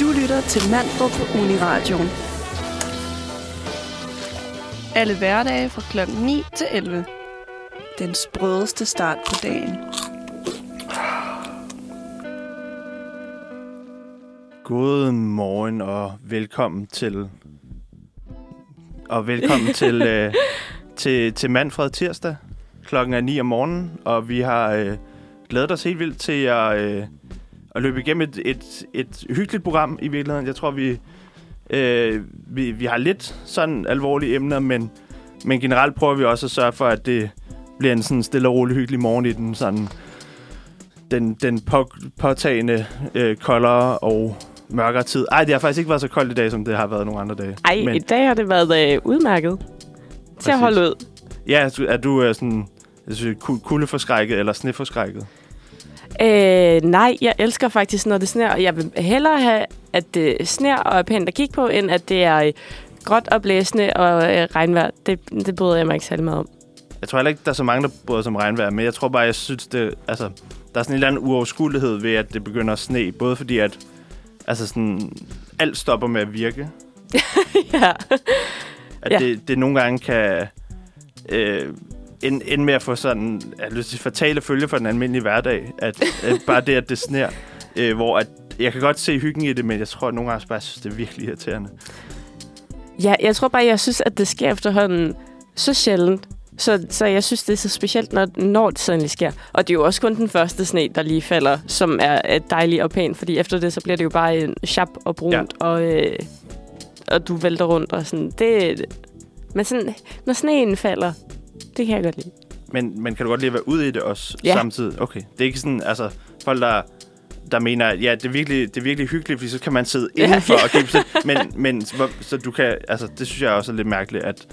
Du lytter til Manfred på Uniradioen. Alle hverdage fra kl. 9 til 11. Den sprødeste start på dagen. God morgen og velkommen til og velkommen til, øh, til til Manfred tirsdag. Klokken er 9 om morgenen, og vi har øh, glædet os helt vildt til at, øh, at løbe igennem et, et, et hyggeligt program i virkeligheden. Jeg tror, vi, øh, vi, vi har lidt sådan alvorlige emner, men, men generelt prøver vi også at sørge for, at det bliver en sådan stille og rolig hyggelig morgen i den sådan den, den på, påtagende øh, koldere og mørkere tid. Ej, det har faktisk ikke været så koldt i dag, som det har været nogle andre dage. Ej, Men- i dag har det været øh, udmærket. Til Præcis. at holde ud. Ja, er du- øh, sådan jeg synes, ku- kuldeforskrækket eller sneforskrækket? Øh, nej, jeg elsker faktisk, når det sner, og jeg vil hellere have, at det sner og er pænt at kigge på, end at det er øh, gråt og blæsende og øh, regnvejr. Det, det bryder jeg mig ikke særlig meget om. Jeg tror heller ikke, der er så mange, der bryder sig om regnvejr, men jeg tror bare, jeg synes, det, altså, der er sådan en eller anden uoverskuelighed ved, at det begynder at sne. Både fordi, at altså sådan, alt stopper med at virke. ja. At Ja. det, det nogle gange kan øh, ende, ende med at få sådan jeg har lyst til, fatale følger for den almindelige hverdag. At, at bare det, at det sner. Øh, hvor at, jeg kan godt se hyggen i det, men jeg tror, at nogle gange bare synes, det er virkelig irriterende. ja, jeg tror bare, jeg synes, at det sker efterhånden så sjældent. Så, så jeg synes, det er så specielt, når, når det sådan lige sker. Og det er jo også kun den første sne, der lige falder, som er, er dejlig og pæn. Fordi efter det, så bliver det jo bare en chap og brunt, ja. og, øh, og du vælter rundt. Og sådan. Det, men sådan, når sneen falder, det kan jeg godt lide. Men, men kan du godt lide at være ude i det også Ja. samtidig? Okay. Det er ikke sådan, altså, folk der, der mener, at ja, det er, virkelig, det er virkelig hyggeligt, fordi så kan man sidde Ja. indenfor og kigge. Men, men hvor- så du kan, altså, det synes jeg også er lidt mærkeligt, at,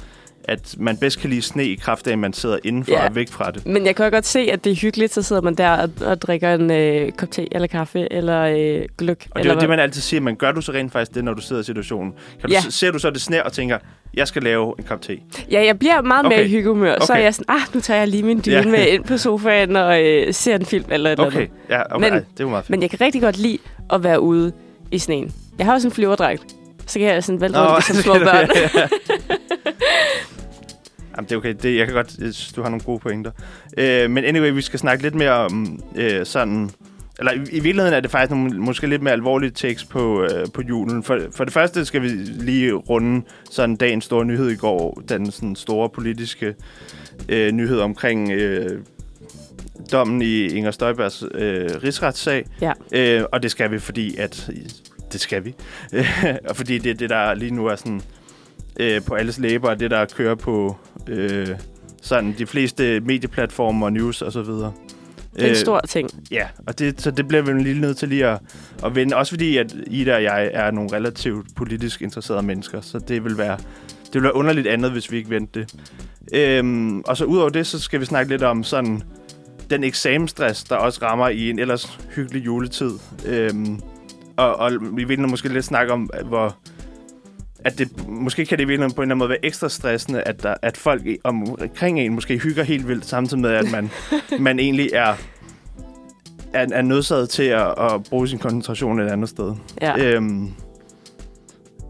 at man bedst kan lide sne i kraft af, at man sidder indenfor Ja. og væk fra det. Men jeg kan godt se, at det er hyggeligt, så sidder man der og, og drikker en øh, kop te eller kaffe eller øh, gløk. Og det er eller jo det, man altid siger, men gør du så rent faktisk det, når du sidder i situationen? Kan du, Ja. Ser du så det sner og tænker, jeg skal lave en kop te? Ja, jeg bliver meget mere Okay. i hyggehumør. Så er Okay. jeg sådan, ah, nu tager jeg lige min dyne Ja. ja. med ind på sofaen og øh, ser en film eller et eller Okay, andet. ja, okay. Men- Ej, det jo meget fint. Men jeg kan rigtig godt lide at være ude i sneen. Jeg har også en flyverdragt. Så kan jeg sådan vælte rundt som små børn. Jamen, det er okay. Det, jeg kan godt... Jeg synes, du har nogle gode pointer. Øh, men anyway, vi skal snakke lidt mere om øh, sådan... Eller i, i virkeligheden er det faktisk nogle måske lidt mere alvorlige takes på, øh, på julen. For, for det første skal vi lige runde sådan dagens store nyhed i går. Den sådan store politiske øh, nyhed omkring øh, dommen i Inger Støjbergs øh, rigsretssag. Ja. Øh, og det skal vi, fordi at... Det skal vi. og fordi det er det, der lige nu er sådan øh, på alles læber, og det, der kører på øh, sådan de fleste medieplatformer, news og så videre. Det er en stor ting. Ja, og det, så det bliver vi lige nødt til lige at, at vende. Også fordi, at Ida og jeg er nogle relativt politisk interesserede mennesker, så det vil være, det vil være underligt andet, hvis vi ikke vendte det. Øhm, og så udover det, så skal vi snakke lidt om sådan den eksamensstress, der også rammer i en ellers hyggelig juletid. Øhm, og, og vi vil måske lidt snakke om, hvor at det, måske kan det i virkeligheden på en eller anden måde være ekstra stressende, at, der, at folk omkring en måske hygger helt vildt, samtidig med, at man, man egentlig er, er, er nødsaget til at, at bruge sin koncentration et andet sted. Ja. Øhm,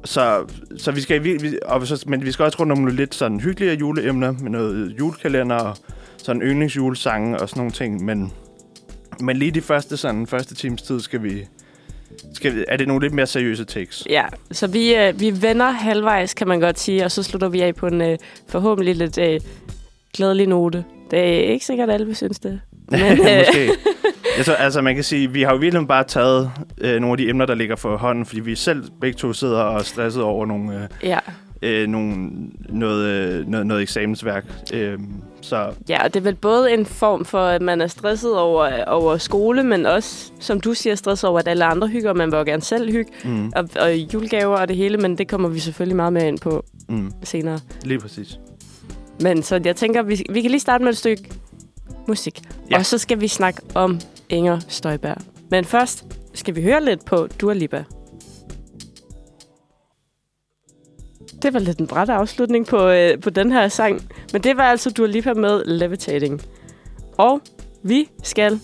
så, så vi skal, vi, vi- og så, men vi skal også rundt om nogle lidt sådan hyggeligere juleemner med noget julekalender og sådan yndlingsjulesange og sådan nogle ting. Men, men lige de første, sådan, første times tid skal vi, skal vi, er det nogle lidt mere seriøse takes. Ja, så vi, øh, vi vender halvvejs, kan man godt sige, og så slutter vi af på en øh, forhåbentlig lidt øh, glædelig note. Det er ikke sikkert, at alle vil synes det. Men, øh, Måske. Jeg tror, altså, man kan sige, vi har jo virkelig bare taget øh, nogle af de emner, der ligger for hånden, fordi vi selv begge to sidder og er stresset over nogle, øh, ja. øh, nogle, noget, øh, noget, noget eksamensværk. Øh, så ja, og det er vel både en form for, at man er stresset over, over skole, men også, som du siger, stresset over, at alle andre hygger, og man vil jo gerne selv hygge, mm, og, og julegaver og det hele, men det kommer vi selvfølgelig meget mere ind på mm, senere. lige præcis. Men så jeg tænker, vi, vi kan lige starte med et stykke musik. Ja. Ja. Og så skal vi snakke om Inger Støjberg. Men først skal vi høre lidt på Dua Lipa. Det var lidt en bræt afslutning på, øh, på den her sang. Men det var altså Dua Lipa med Levitating. Og vi skal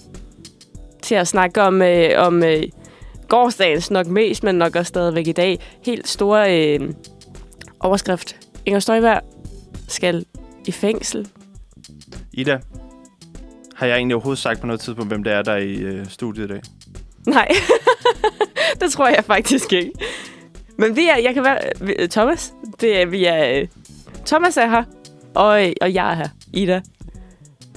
til at snakke om, øh, om øh, gårdsdagens nok mest, men nok også stadigvæk i dag, helt store øh, overskrift. Inger Støjberg skal i fængsel. Ida, har jeg egentlig overhovedet sagt på noget tidspunkt, hvem det er, der er i øh, studiet i dag? Nej, det tror jeg faktisk ikke. Men vi er, jeg kan være, Thomas, det er, vi er, øh, Thomas er her, og, og jeg er her, Ida.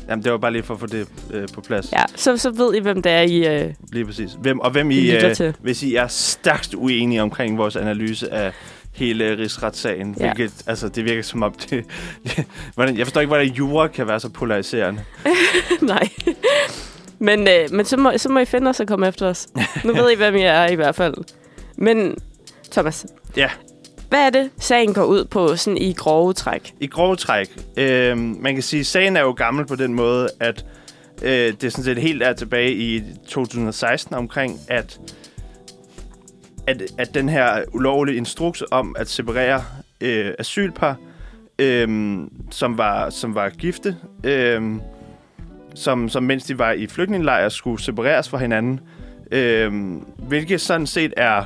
Jamen, det var bare lige for at få det øh, på plads. Ja, så, så ved I, hvem det er, I, øh, Lige præcis. Hvem, og hvem I øh, til. hvis I er stærkst uenige omkring vores analyse af hele rigsretssagen, Ja. hvilket, altså, det virker som om det, det hvordan, jeg forstår ikke, hvordan jura kan være så polariserende. Nej. Men, øh, men så, må, så må I finde os og komme efter os. Nu ved I, hvem I er i hvert fald. Men, Thomas. Ja. Hvad er det, sagen går ud på sådan i grove træk? I grove træk, øh, man kan sige, at sagen er jo gammel på den måde, at øh, det sådan set helt er tilbage i 2016 omkring, at, at, at den her ulovlige instruks om at separere øh, asylpar, øh, som, var, som var gifte, øh, som, som mens de var i flygtningelejre skulle separeres fra hinanden, øh, hvilket sådan set er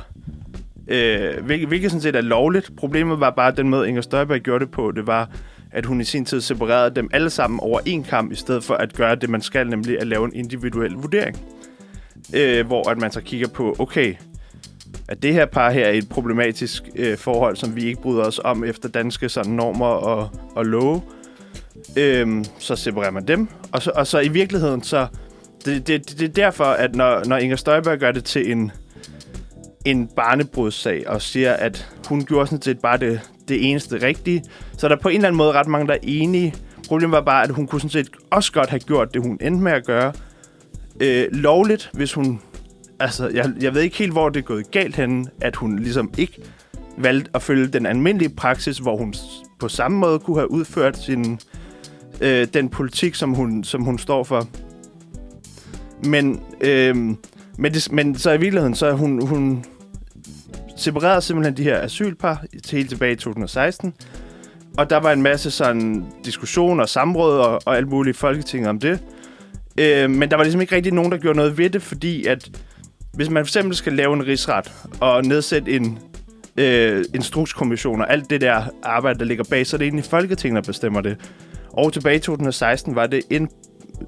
Øh, hvilket, hvilket sådan set er lovligt. Problemet var bare, at den måde, Inger Støjberg gjorde det på, det var, at hun i sin tid separerede dem alle sammen over en kamp, i stedet for at gøre det, man skal, nemlig at lave en individuel vurdering. Øh, hvor at man så kigger på, okay, at det her par her er et problematisk øh, forhold, som vi ikke bryder os om efter danske sådan, normer og, og love. Øhm, så separerer man dem. Og så, og så i virkeligheden, så... Det, det, det er derfor, at når, når Inger Støjberg gør det til en, en barnebrudssag og siger, at hun gjorde sådan set bare det, det eneste rigtige, så er der på en eller anden måde ret mange, der er enige. Problemet var bare, at hun kunne sådan set også godt have gjort det, hun endte med at gøre øh, lovligt, hvis hun... Altså, jeg, jeg ved ikke helt, hvor det er gået galt henne, at hun ligesom ikke valgte at følge den almindelige praksis, hvor hun på samme måde kunne have udført sin, øh, den politik, som hun, som hun står for. Men, øh, men, det, men så i virkeligheden, så er hun, hun separerede simpelthen de her asylpar til helt tilbage i 2016. Og der var en masse sådan diskussioner og samråd og, og alt muligt i Folketinget om det. Øh, men der var ligesom ikke rigtig nogen, der gjorde noget ved det, fordi at hvis man for eksempel skal lave en rigsret og nedsætte en øh, instrukskommission og alt det der arbejde, der ligger bag, så er det egentlig Folketinget, der bestemmer det. Og tilbage i 2016 var det en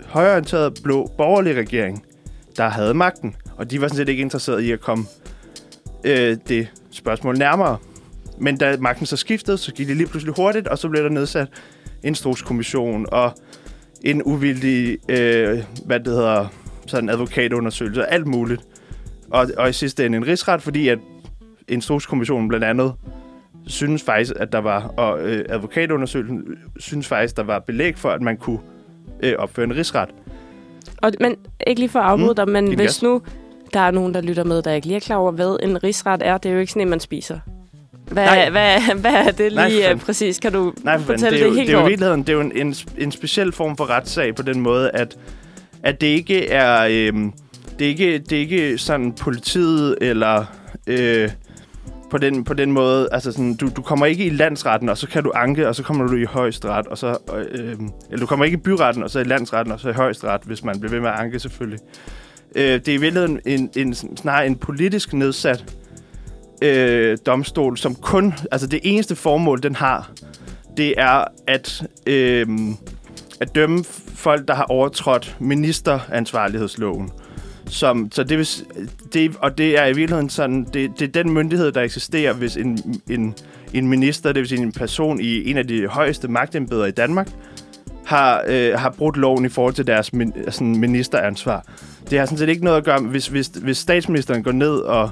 højorienteret blå borgerlig regering, der havde magten. Og de var sådan set ikke interesseret i at komme øh, det spørgsmål nærmere. Men da magten så skiftede, så gik det lige pludselig hurtigt, og så blev der nedsat en instrukskommission og en uvildig, øh, hvad det hedder, sådan advokatundersøgelse og alt muligt. Og, og i sidste ende en rigsret, fordi at instrukskommissionen blandt andet synes faktisk, at der var, og øh, advokatundersøgelsen synes faktisk, der var belæg for, at man kunne øh, opføre en rigsret. Og, men ikke lige for at afbryde Mm, dig, men hvis gas. nu der er nogen, der lytter med, der ikke lige er klar over, hvad en rigsret er, det er jo ikke sådan en, man spiser. Hvad, Nej. hvad, hvad er det Nej, lige fanden. uh, præcis? Kan du Nej, fortælle det, er det, jo, helt det er jo i virkeligheden det er jo en, en, en speciel form for retssag på den måde, at, at det ikke er... Øhm, det, er ikke, det er ikke sådan politiet eller... Øh, på den, på den måde, altså sådan, du, du kommer ikke i landsretten, og så kan du anke, og så kommer du i højesteret, og så, øh, eller du kommer ikke i byretten, og så i landsretten, og så i højesteret, hvis man bliver ved med at anke selvfølgelig. Øh, det er i virkeligheden en, en, snarere en politisk nedsat øh, domstol, som kun, altså det eneste formål, den har, det er at, øh, at dømme folk, der har overtrådt ministeransvarlighedsloven. Som, så det, vil, det, og det er i virkeligheden sådan, det, det er den myndighed, der eksisterer, hvis en, en, en minister, det vil sige en person i en af de højeste magtembeder i Danmark, har, øh, har brudt loven i forhold til deres min, sådan ministeransvar. Det har sådan set ikke noget at gøre med, hvis, hvis, hvis statsministeren går ned og,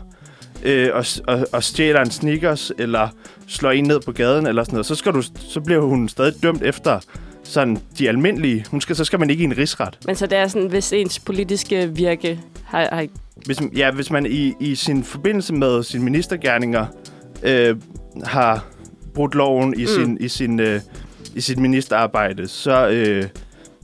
øh, og, og, og stjæler en sneakers, eller slår en ned på gaden, eller sådan noget, så, skal du, så bliver hun stadig dømt efter sådan de almindelige. Hun skal, så skal man ikke i en rigsret. Men så det er sådan, hvis ens politiske virke har, har Hvis, ja, hvis man i, i sin forbindelse med sine ministergærninger øh, har brudt loven i, Mm. sin, i, sin, øh, i sit ministerarbejde, så, øh,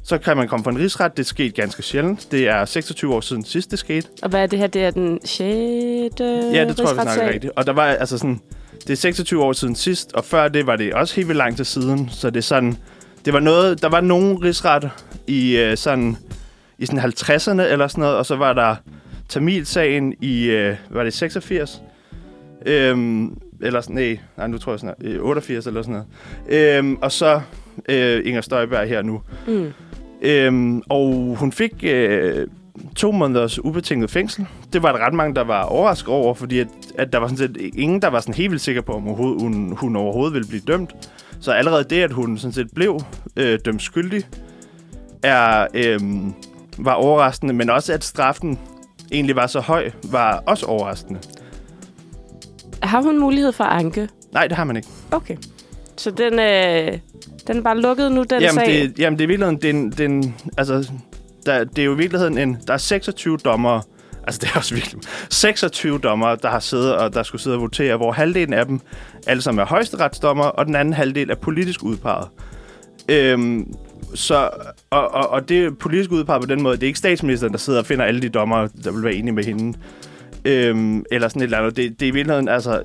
så kan man komme for en rigsret. Det skete ganske sjældent. Det er 26 år siden sidst det skete. Og hvad er det her? Det er den 6. Ja, det tror jeg, vi snakker rigtigt. Og der var altså sådan... Det er 26 år siden sidst, og før det var det også helt vildt lang tid siden. Så det er sådan... Det var noget... Der var nogle rigsretter i øh, sådan... I sådan 50'erne eller sådan noget, og så var der Tamil-sagen i, øh, var det 86? Øhm, eller sådan, nej, nej, nu tror jeg sådan, øh, 88 eller sådan noget. Øhm, og så øh, Inger Støjberg her nu. Mm. Øhm, og hun fik øh, to måneders ubetinget fængsel. Det var der ret mange, der var overrasket over, fordi at, at der var sådan set ingen, der var sådan helt vildt sikker på, om hun, hun overhovedet ville blive dømt. Så allerede det, at hun sådan set blev øh, dømt skyldig, er, øh, var overraskende, men også at straffen egentlig var så høj, var også overraskende. Har hun mulighed for at anke? Nej, det har man ikke. Okay. Så den, øh, den er bare lukket nu, den Jamen sag? det, jamen, det er i virkeligheden, den, den, altså, der, det er jo i virkeligheden en, der er 26 dommere, altså det er også virkelig, 26 dommere, der har siddet og der skulle sidde og votere, hvor halvdelen af dem alle sammen er højesteretsdommer, og den anden halvdel er politisk udpeget. Øhm, så, og, og, og det politisk udpeget på den måde, det er ikke statsministeren, der sidder og finder alle de dommer, der vil være enige med hende. Øhm, eller sådan et eller andet. Det, det er i virkeligheden, altså,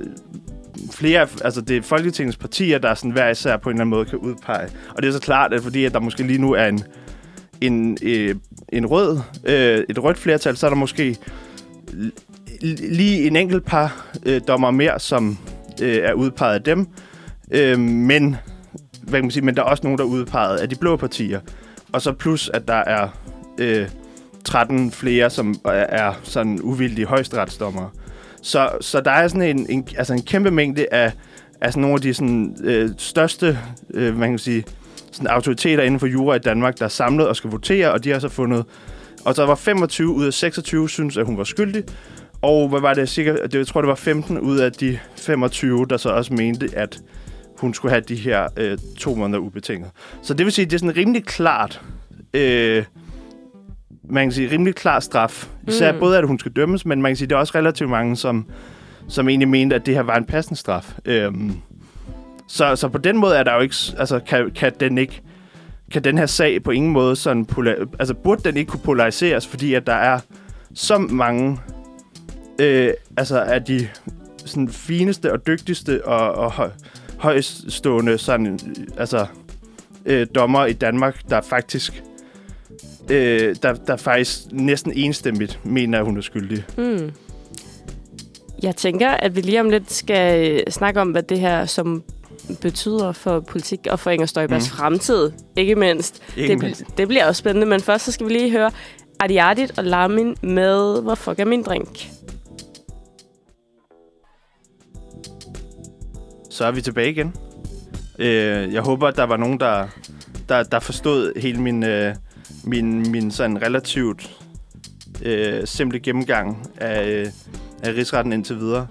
flere, altså det er Folketingets partier, der sådan hver især på en eller anden måde kan udpege. Og det er så klart, at fordi at der måske lige nu er en, en, øh, en rød, øh, et rødt flertal, så er der måske l- lige en enkelt par øh, dommer mere, som øh, er udpeget af dem. Øh, men, hvad kan man sige, men der er også nogen, der er udpeget af de blå partier. Og så plus, at der er øh, 13 flere, som er, sådan uvildige højesteretsdommere. Så, så der er sådan en, en, altså en kæmpe mængde af, af sådan nogle af de sådan, øh, største øh, man kan sige, sådan autoriteter inden for jura i Danmark, der er samlet og skal votere, og de har så fundet... Og så var 25 ud af 26 synes, at hun var skyldig. Og hvad var det cirka? Det, jeg tror, det var 15 ud af de 25, der så også mente, at hun skulle have de her øh, to måneder ubetinget. Så det vil sige, at det er sådan rimelig klart... Øh, man kan sige, rimelig klar straf. Især Mm. både, at hun skal dømmes, men man kan sige, det er også relativt mange, som, som egentlig mente, at det her var en passende straf. Øhm, så, så på den måde er der jo ikke, altså kan, kan den ikke, kan den her sag på ingen måde sådan, polar, altså burde den ikke kunne polariseres, fordi at der er så mange, øh, altså af de sådan fineste og dygtigste og, og høj, højstående sådan, altså øh, dommer i Danmark, der faktisk øh, der, der faktisk næsten enstemmigt mener, at hun er skyldig. Hmm. Jeg tænker, at vi lige om lidt skal øh, snakke om, hvad det her som betyder for politik og for Inger Støjbergs Mm. mm. fremtid, ikke mindst. Ikke det, mindst. det bliver også spændende, men først så skal vi lige høre Adiadit og Lamin med Hvor fuck er min drink? Så er vi tilbage igen. Øh, jeg håber, at der var nogen, der, der, der forstod hele min, øh, min, min sådan relativt øh, simple gennemgang af, øh, af rigsretten indtil videre.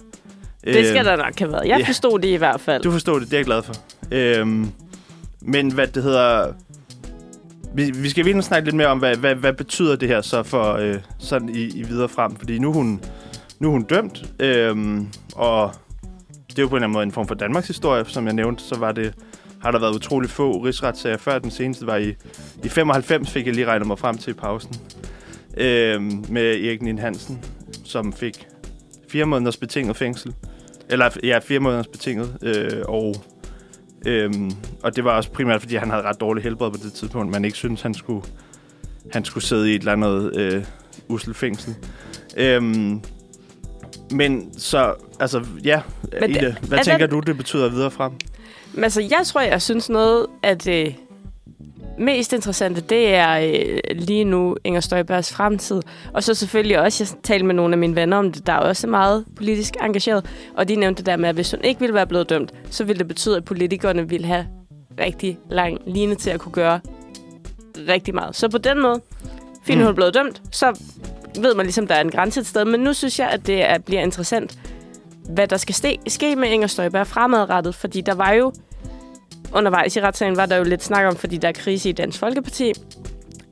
Det skal der nok have været. Jeg ja. forstod det i hvert fald. Du forstod det, det er jeg glad for. Øhm, men hvad det hedder... Vi, vi skal virkelig snakke lidt mere om, hvad, hvad, hvad betyder det her så for øh, sådan i, i videre frem? Fordi nu er hun, nu er hun dømt, øhm, og det er jo på en eller anden måde en form for Danmarks historie, som jeg nævnte, så var det, har der været utrolig få rigsretssager før. Den seneste var i, i 95, fik jeg lige regnet mig frem til i pausen, øhm, med Erik Nien Hansen, som fik fire måneders betinget fængsel. Eller ja, fire måneders betinget, øh, og Øhm, og det var også primært, fordi han havde ret dårligt helbred på det tidspunkt. Man ikke synes han skulle, han skulle sidde i et eller andet øh, usel fængsel. Øhm, men så, altså, ja, Men Ida, det- hvad er tænker den- du, det betyder videre frem? Altså, jeg tror, jeg synes noget af det mest interessante, det er øh, lige nu Inger Støjbergs fremtid. Og så selvfølgelig også, jeg talte med nogle af mine venner om det, der er også meget politisk engageret. Og de nævnte det der med, at hvis hun ikke ville være blevet dømt, så ville det betyde, at politikerne ville have rigtig lang line til at kunne gøre rigtig meget. Så på den måde, fint, Mm. hun er blevet dømt, så ved man ligesom, der er en grænse et sted. Men nu synes jeg, at det er, bliver interessant, hvad der skal ske, ske med Inger Støjberg fremadrettet. Fordi der var jo undervejs i retssagen, var der jo lidt snak om, fordi der er krise i Dansk Folkeparti,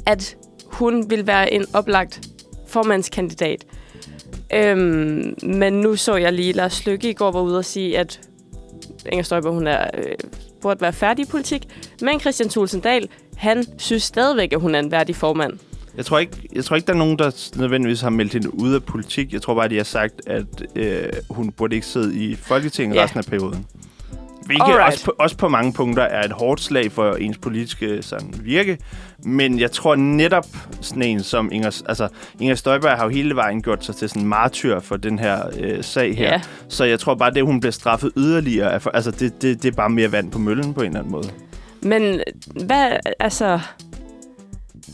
at hun vil være en oplagt formandskandidat. Øhm, men nu så jeg lige, Lars Lykke i går var ude og sige, at Inger Støjberg, hun er, øh, burde være færdig i politik. Men Christian Thulsen Dahl, han synes stadigvæk, at hun er en værdig formand. Jeg tror, ikke, jeg tror ikke, der er nogen, der nødvendigvis har meldt hende ud af politik. Jeg tror bare, de har sagt, at øh, hun burde ikke sidde i Folketinget Ja. resten af perioden. Hvilket Alright. også på, også på mange punkter er et hårdt slag for ens politiske sådan, virke. Men jeg tror netop sådan en som Inger, altså, Inger Støjberg har jo hele vejen gjort sig til sådan en martyr for den her øh, sag her. Ja. Så jeg tror bare, det hun bliver straffet yderligere, er for, altså det, det, det er bare mere vand på møllen på en eller anden måde. Men hvad, altså...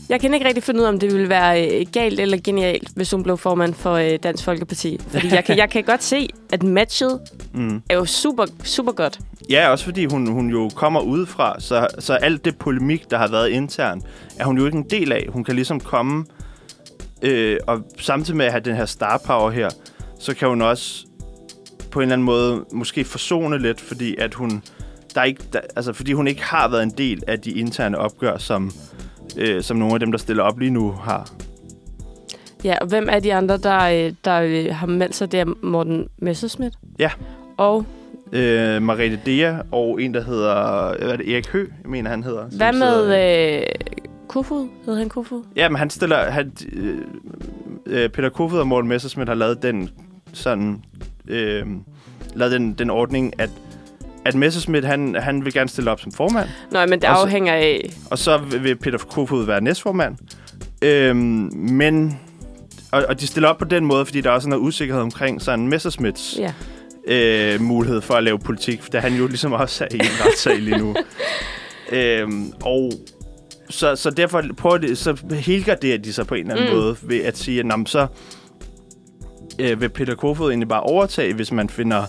Jeg kan ikke rigtig finde ud af, om det ville være øh, galt eller genialt, hvis hun blev formand for øh, Dansk Folkeparti. Fordi jeg kan, jeg kan godt se, at matchet Mm. er jo super, super godt. Ja, også fordi hun, hun jo kommer udefra, så, så alt det polemik, der har været internt, er hun jo ikke en del af. Hun kan ligesom komme, øh, og samtidig med at have den her star power her, så kan hun også på en eller anden måde måske forsone lidt, fordi at hun, der er ikke, der, altså fordi hun ikke har været en del af de interne opgør, som, øh, som nogle af dem, der stiller op lige nu, har. Ja, og hvem er de andre, der, øh, der øh, har meldt sig? Det er Morten Messerschmidt. Ja. Og Øh, Marete Dea og en, der hedder hvad er det, Erik Hø, jeg mener, han hedder. hvad sidder- med øh, Kofod? Hedder han Kofod? Ja, men han stiller... Han, øh, øh, Peter Kofod og Morten Messersmith har lavet den sådan... Øh, lavet den, den ordning, at at Messerschmidt, han, han vil gerne stille op som formand, Nej, men det Og så- afhænger af... og så vil Peter Kofod være næstformand. Øhm, men... Og, og de stiller op på den måde, fordi der er også noget usikkerhed omkring sådan Messerschmidts Ja. øh, mulighed for at lave politik, da han jo ligesom også er i en retssag lige nu. øhm, og så, så derfor prøver de, så helgarderer de sig på en eller anden Mm. måde ved at sige, at "Nå, men så øh, vil Peter Kofod egentlig bare overtage, hvis man finder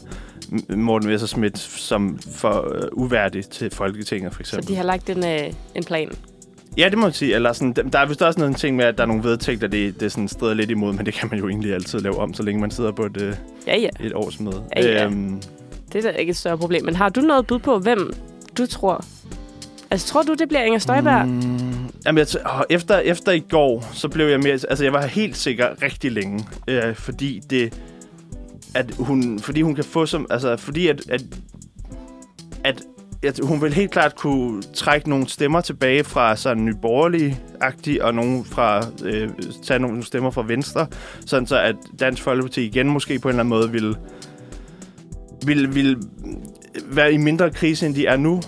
Morten Messerschmidt som for øh, uværdig til Folketinget, for Så eksempel. de har lagt en, øh, en plan. Ja, det må man sige. Eller sådan, der- er vist også noget ting med, at der er nogle vedtægter, det, det sådan strider lidt imod, men det kan man jo egentlig altid lave om, så længe man sidder på et, øh, Ja, ja. et årsmøde. Ja, ja. Øhm, Det er da ikke et større problem. Men har du noget bud på, hvem du tror? Altså, tror du, det bliver Inger Støjberg? Mm. Jamen, jeg t- efter, efter i går, så blev jeg mere... Altså, jeg var helt sikker rigtig længe, øh, fordi det... At hun, fordi hun kan få som... Altså, fordi at... at, at at hun vil helt klart kunne trække nogle stemmer tilbage fra sådan nyborgerlige-agtige, og nogle fra, øh, tage nogle stemmer fra Venstre, sådan så at Dansk Folkeparti igen måske på en eller anden måde vil, vil, vil være i mindre krise, end de er nu,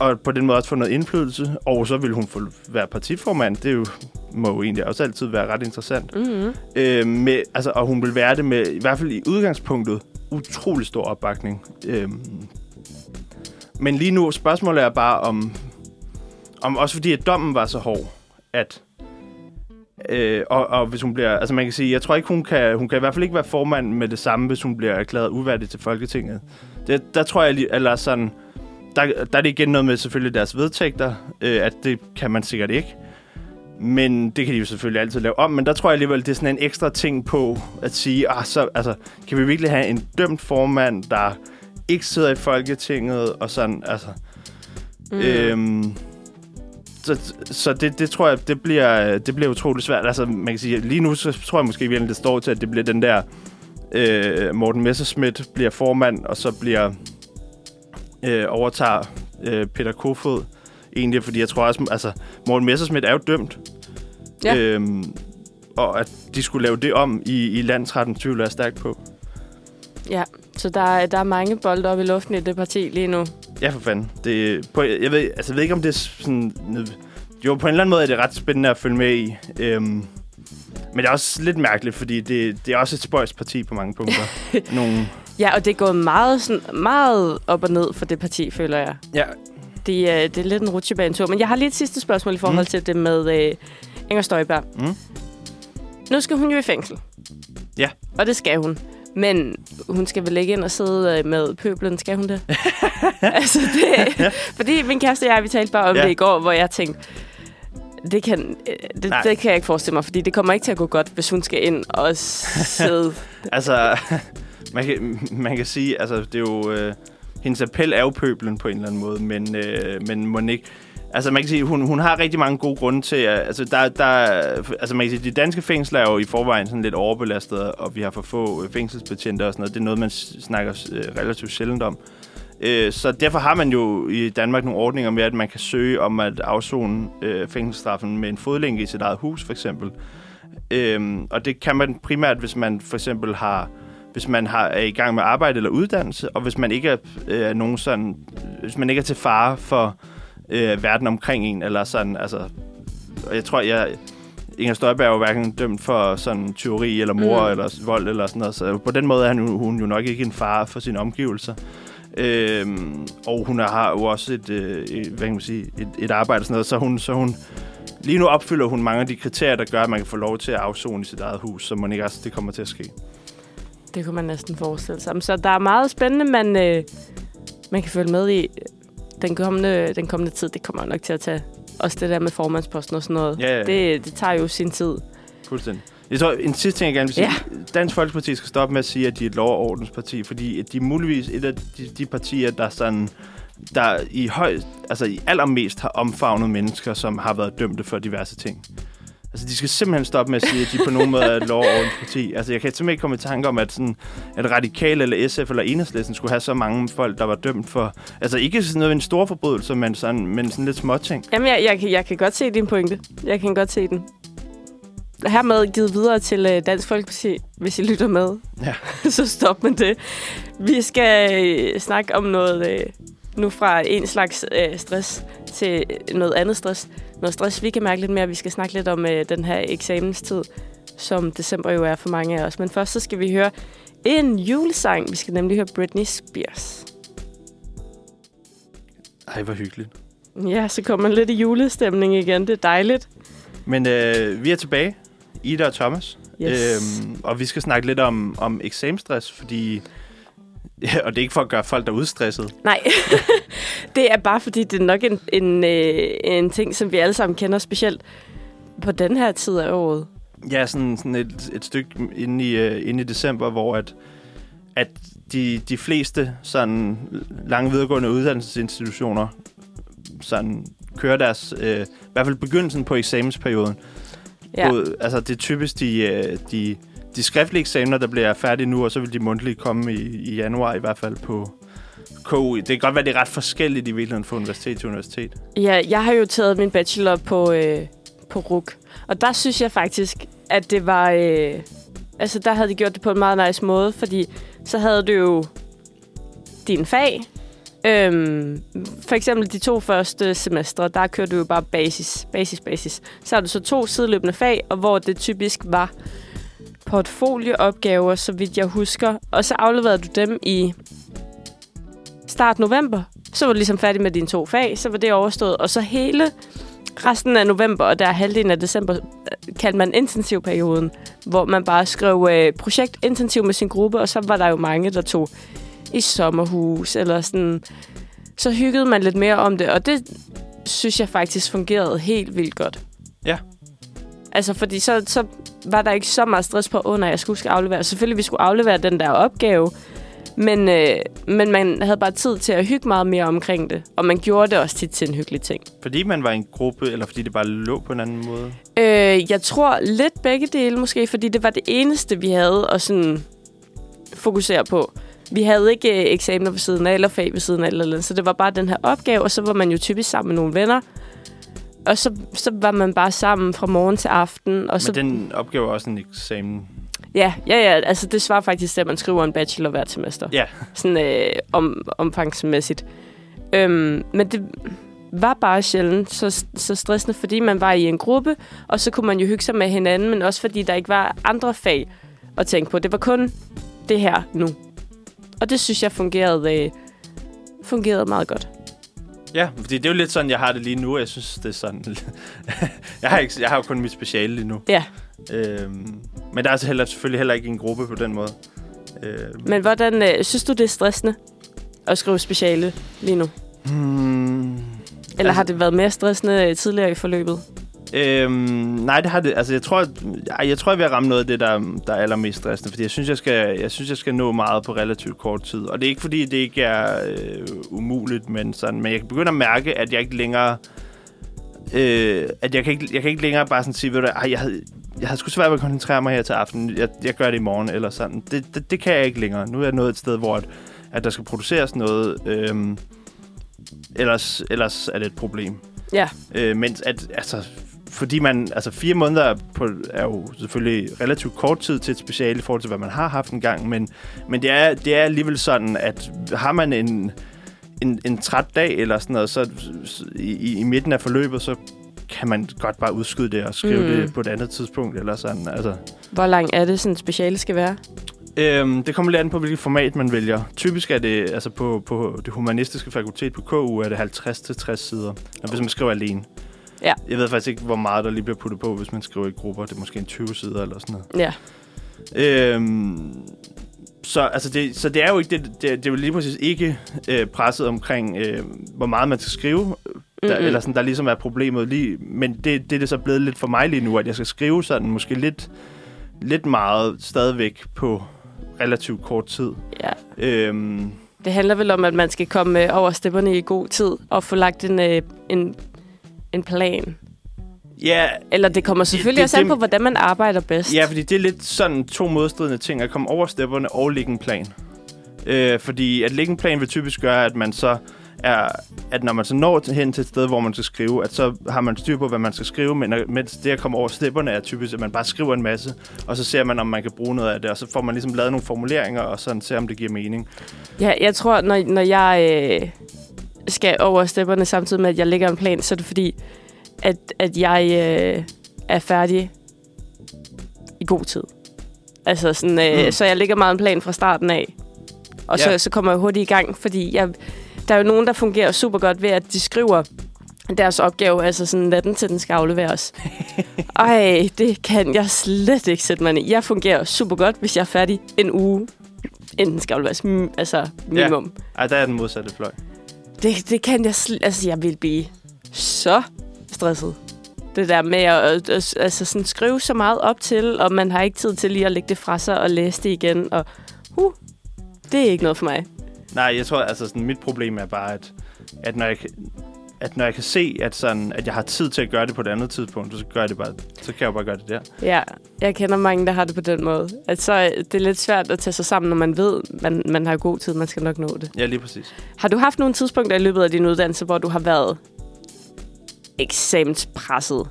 og på den måde også få noget indflydelse, og så vil hun få være partiformand. Det er jo, må jo egentlig også altid være ret interessant. Mm-hmm. Øh, med, altså, og hun vil være det med, i hvert fald i udgangspunktet, utrolig stor opbakning. Øh, men lige nu, spørgsmålet er bare om, om også fordi at dommen var så hård, at Øh, og, og hvis hun bliver, altså man kan sige, jeg tror ikke hun kan, hun kan i hvert fald ikke være formand med det samme, hvis hun bliver erklæret uværdig til Folketinget. Det, der tror jeg, lige- eller sådan, der, der er det igen noget med selvfølgelig deres vedtægter, øh, at det kan man sikkert ikke. Men det kan de jo selvfølgelig altid lave om. Men der tror jeg alligevel, det er sådan en ekstra ting på at sige, ah, så, altså, kan vi virkelig have en dømt formand, der ikke sidder i Folketinget, og sådan, altså... Mm. Øhm, så så det, det tror jeg, det bliver, det bliver utroligt svært. Altså, man kan sige, lige nu, så tror jeg måske virkelig, det står til, at det bliver den der... Øh, Morten Messerschmidt bliver formand, og så bliver... Øh, overtager øh, Peter Kofod egentlig, fordi jeg tror også, altså, Morten Messerschmidt er jo dømt. Ja. Øhm, og at de skulle lave det om i, i landsretten, tvivler jeg stærkt på. Ja, så der, er- der er mange bolde op i luften i det parti lige nu. Ja, for fanden. Det, på, jeg, ved, altså, jeg ved ikke, om det er sådan... Jo, på en eller anden måde er det ret spændende at følge med i. Øhm, men det er også lidt mærkeligt, fordi det, det er også et spøjs parti på mange punkter. Nogle, Ja, og det er gået meget, sådan, meget op og ned for det parti, føler jeg. ja, Det er, det er lidt en rutsjebanetur. Men jeg har lige et sidste spørgsmål i forhold Mm. til det med øh, Inger Støjberg. Mm. Nu skal hun jo i fængsel. Ja. Og det skal hun. Men hun skal vel ikke ind og sidde øh, med pøblen, skal hun det? altså det... Fordi min kæreste og jeg, vi talte bare om Ja. ja. det i går, hvor jeg tænkte, det kan, øh, det, Nej. det kan jeg ikke forestille mig, fordi det kommer ikke til at gå godt, hvis hun skal ind og sidde. altså man, kan, man kan sige, altså, det er jo... Øh, hendes appel er jo pøblen på en eller anden måde, men, øh, men Monique... Altså, man kan sige, hun, hun har rigtig mange gode grunde til... At, altså, der, der, altså, man kan sige, de danske fængsler er jo i forvejen sådan lidt overbelastet, og vi har for få øh, fængselsbetjente og sådan noget. Det er noget, man snakker øh, relativt sjældent om. Øh, så derfor har man jo i Danmark nogle ordninger med, at man kan søge om at afzone øh, fængselsstraffen med en fodlænke i sit eget hus, for eksempel. Øhm, og det kan man primært, hvis man for eksempel har hvis man har, er i gang med arbejde eller uddannelse, og hvis man ikke er, øh, nogen sådan, hvis man ikke er til fare for øh, verden omkring en, eller sådan, altså, og jeg tror, jeg, Inger Støjberg er jo hverken dømt for sådan tyveri eller mor Mm. eller vold eller sådan noget, så på den måde er hun, hun jo nok ikke en fare for sine omgivelser. Øhm, og hun har jo også et, øh, et, hvad kan man sige, et, et arbejde og sådan noget, så hun, så hun, lige nu opfylder hun mange af de kriterier, der gør, at man kan få lov til at afzone i sit eget hus, så man ikke også det kommer til at ske. Det kunne man næsten forestille sig. Så der er meget spændende, man, øh, man kan følge med i den kommende, den kommende tid. Det kommer nok til at tage også det der med formandsposten og sådan noget. Ja, ja. Det, det tager jo sin tid. Fuldstændig. Jeg tror, en sidste ting, jeg gerne vil sige. Ja. Dansk Folkeparti skal stoppe med at sige, at de er et lov- og ordensparti, fordi de er muligvis et af de, de partier, der sådan der i høj, altså i allermest har omfavnet mennesker, som har været dømte for diverse ting. Altså, de skal simpelthen stoppe med at sige, at de på nogen måde er et lov- og ordensparti. Altså, jeg kan simpelthen ikke komme i tanke om, at, sådan, at Radikal eller SF eller Enhedslisten skulle have så mange folk, der var dømt for... Altså, ikke sådan noget en stor forbrydelse, men sådan, men sådan lidt små ting. Jamen, jeg, jeg, kan- jeg kan godt se din pointe. Jeg kan godt se den. Hermed givet videre til øh, Dansk Folkeparti, hvis I lytter med. Ja. så stop med det. Vi skal øh, snakke om noget øh, nu fra en slags øh, stress til noget andet stress. Noget stress, vi kan mærke lidt mere. Vi skal snakke lidt om øh, den her eksamenstid, som december jo er for mange af os. Men først så skal vi høre en julesang. Vi skal nemlig høre Britney Spears. Ej, hvor hyggeligt. Ja, så kommer man lidt i julestemning igen. Det er dejligt. Men øh, vi er tilbage. Ida og Thomas. Yes. Øhm, og vi skal snakke lidt om, om eksamstress, fordi... Ja, og det er ikke for at gøre folk der er udstresset. Nej, det er bare fordi, det er nok en, en, øh, en ting, som vi alle sammen kender, specielt på den her tid af året. Ja, sådan, sådan et, et stykke inde i, uh, inde i december, hvor at, at de, de fleste sådan lange videregående uddannelsesinstitutioner sådan kører deres, øh, i hvert fald begyndelsen på eksamensperioden. Ja. Både, altså det er typisk de, øh, de, de skriftlige eksamener, der bliver færdige nu, og så vil de mundtlige komme i, i januar i hvert fald på KU. Det kan godt være, det er ret forskelligt i virkeligheden fra universitet til universitet. Ja, jeg har jo taget min bachelor på, øh, på RUK, og der synes jeg faktisk, at det var... Øh, altså, der havde de gjort det på en meget nice måde, fordi så havde du jo din fag. Øhm, for eksempel de to første semestre, der kørte du jo bare basis, basis, basis. Så har du så to sideløbende fag, og hvor det typisk var portfolieopgaver, så vidt jeg husker. Og så afleverede du dem i start november. Så var du ligesom færdig med dine to fag, så var det overstået. Og så hele resten af november, og der er halvdelen af december, øh, kaldte man intensivperioden, hvor man bare skrev øh, projekt intensiv med sin gruppe, og så var der jo mange, der tog i sommerhus, eller sådan. Så hyggede man lidt mere om det, og det synes jeg faktisk fungerede helt vildt godt. Ja. Altså, fordi så, så var der ikke så meget stress på, under jeg skulle aflevere. Selvfølgelig, vi skulle aflevere den der opgave, men, øh, men man havde bare tid til at hygge meget mere omkring det. Og man gjorde det også tit til en hyggelig ting. Fordi man var en gruppe, eller fordi det bare lå på en anden måde? Øh, jeg tror lidt begge dele måske, fordi det var det eneste, vi havde at sådan fokusere på. Vi havde ikke øh, eksamener ved siden af, eller fag ved siden af, eller, eller, så det var bare den her opgave, og så var man jo typisk sammen med nogle venner. Og så, så var man bare sammen fra morgen til aften. Og så, Men den opgave er også en eksamen. ja, ja, ja, altså det svarer faktisk til, at man skriver en bachelor hvert semester. Ja. Sådan øh, om, omfangsmæssigt. Øhm, men det var bare sjældent så, så stressende, fordi man var i en gruppe, og så kunne man jo hygge sig med hinanden, men også fordi der ikke var andre fag at tænke på. Det var kun det her nu. Og det synes jeg fungerede, øh, fungerede meget godt. Ja, fordi det er jo lidt sådan, jeg har det lige nu. Jeg synes, det er sådan... jeg, har ikke, jeg har jo kun mit speciale lige nu. Ja. Øhm, men der er altså heller, selvfølgelig heller ikke en gruppe på den måde. Øhm, Men hvordan øh, synes du, det er stressende at skrive speciale lige nu? hmm, Eller Altså- har det været mere stressende øh, tidligere i forløbet? Øhm, nej, det har det. Altså, jeg tror, ej, jeg tror, jeg vil ramme noget af det, der, der er allermest stressende. Fordi jeg synes, jeg skal, jeg synes, jeg skal nå meget på relativt kort tid. Og det er ikke, fordi det ikke er øh, umuligt, men, sådan, men jeg kan begynde at mærke, at jeg ikke længere... Øh, at jeg kan, ikke, jeg kan ikke længere bare sådan sige, ved du, ej, jeg havde, jeg havde sgu svært ved at koncentrere mig her til aften. Jeg, jeg gør det i morgen, eller sådan. Det, det, det kan jeg ikke længere. Nu er jeg nået et sted, hvor at, at der skal produceres noget. Øhm, ellers, ellers er det et problem. Ja. Øh, mens at, altså, fordi man, altså fire måneder på, er jo selvfølgelig relativt kort tid til et speciale i forhold til, hvad man har haft en gang, men, men det, er, det er alligevel sådan, at har man en, en, en træt dag eller sådan noget, så i, i midten af forløbet, så kan man godt bare udskyde det og skrive mm. det på et andet tidspunkt eller sådan. Altså. Hvor lang er det, sådan et speciale skal være? Øhm, det kommer lidt an på, hvilket format man vælger. Typisk er det, altså på, på det humanistiske fakultet på KU, er det 50-60 sider, hvis man skriver alene. Ja. Jeg ved faktisk ikke, hvor meget der lige bliver puttet på, hvis man skriver i grupper. Det er måske en 20 sider eller sådan noget. Ja. Øhm, så, altså det, så det er jo ikke det, det, det er jo lige præcis ikke øh, presset omkring, øh, hvor meget man skal skrive, der, Mm-mm. eller sådan, der ligesom er problemet lige. Men det, det er det så blevet lidt for mig lige nu, at jeg skal skrive sådan måske lidt, lidt meget stadigvæk på relativt kort tid. ja. Øhm, Det handler vel om, at man skal komme øh, over stepperne i god tid og få lagt en, øh, en, en plan. ja, Eller det kommer selvfølgelig det- også an det- på, hvordan man arbejder bedst. Ja, fordi det er lidt sådan to modstridende ting, at komme over stepperne og lægge en plan. Øh, fordi at lægge en plan vil typisk gøre, at man så er, at når man så når hen til et sted, hvor man skal skrive, at så har man styr på, hvad man skal skrive, men mens det at komme over stepperne er typisk, at man bare skriver en masse, og så ser man, om man kan bruge noget af det, og så får man ligesom lavet nogle formuleringer, og sådan ser, om det giver mening. Ja, jeg tror, når, når jeg øh, skal over stepperne samtidig med, at jeg lægger en plan, så er det fordi, at, at jeg øh, er færdig i god tid. Altså sådan, øh, Mm. så jeg lægger meget en plan fra starten af. Og Ja. så, så kommer jeg hurtigt i gang, fordi jeg, der er jo nogen, der fungerer super godt ved, at de skriver deres opgave, altså sådan natten til den skal afleveres. Ej, det kan jeg slet ikke sætte mig i. Jeg fungerer super godt, hvis jeg er færdig en uge, inden den skal afleveres. Altså minimum. Ej, der er den modsatte fløj. Det, det kan jeg sl- Altså, jeg vil blive så stresset. Det der med at, at, at altså sådan skrive så meget op til, og man har ikke tid til lige at lægge det fra sig og læse det igen. Og uh, det er ikke noget for mig. Nej, jeg tror, altså sådan, mit problem er bare, at, at når jeg at når jeg kan se, at, sådan, at jeg har tid til at gøre det på et andet tidspunkt, så, gør jeg det bare, så kan jeg jo bare gøre det der. Ja, jeg kender mange, der har det på den måde. At så øh, det er lidt svært at tage sig sammen, når man ved, man, man har god tid, man skal nok nå det. Ja, lige præcis. Har du haft nogle tidspunkter i løbet af din uddannelse, hvor du har været eksamenspresset?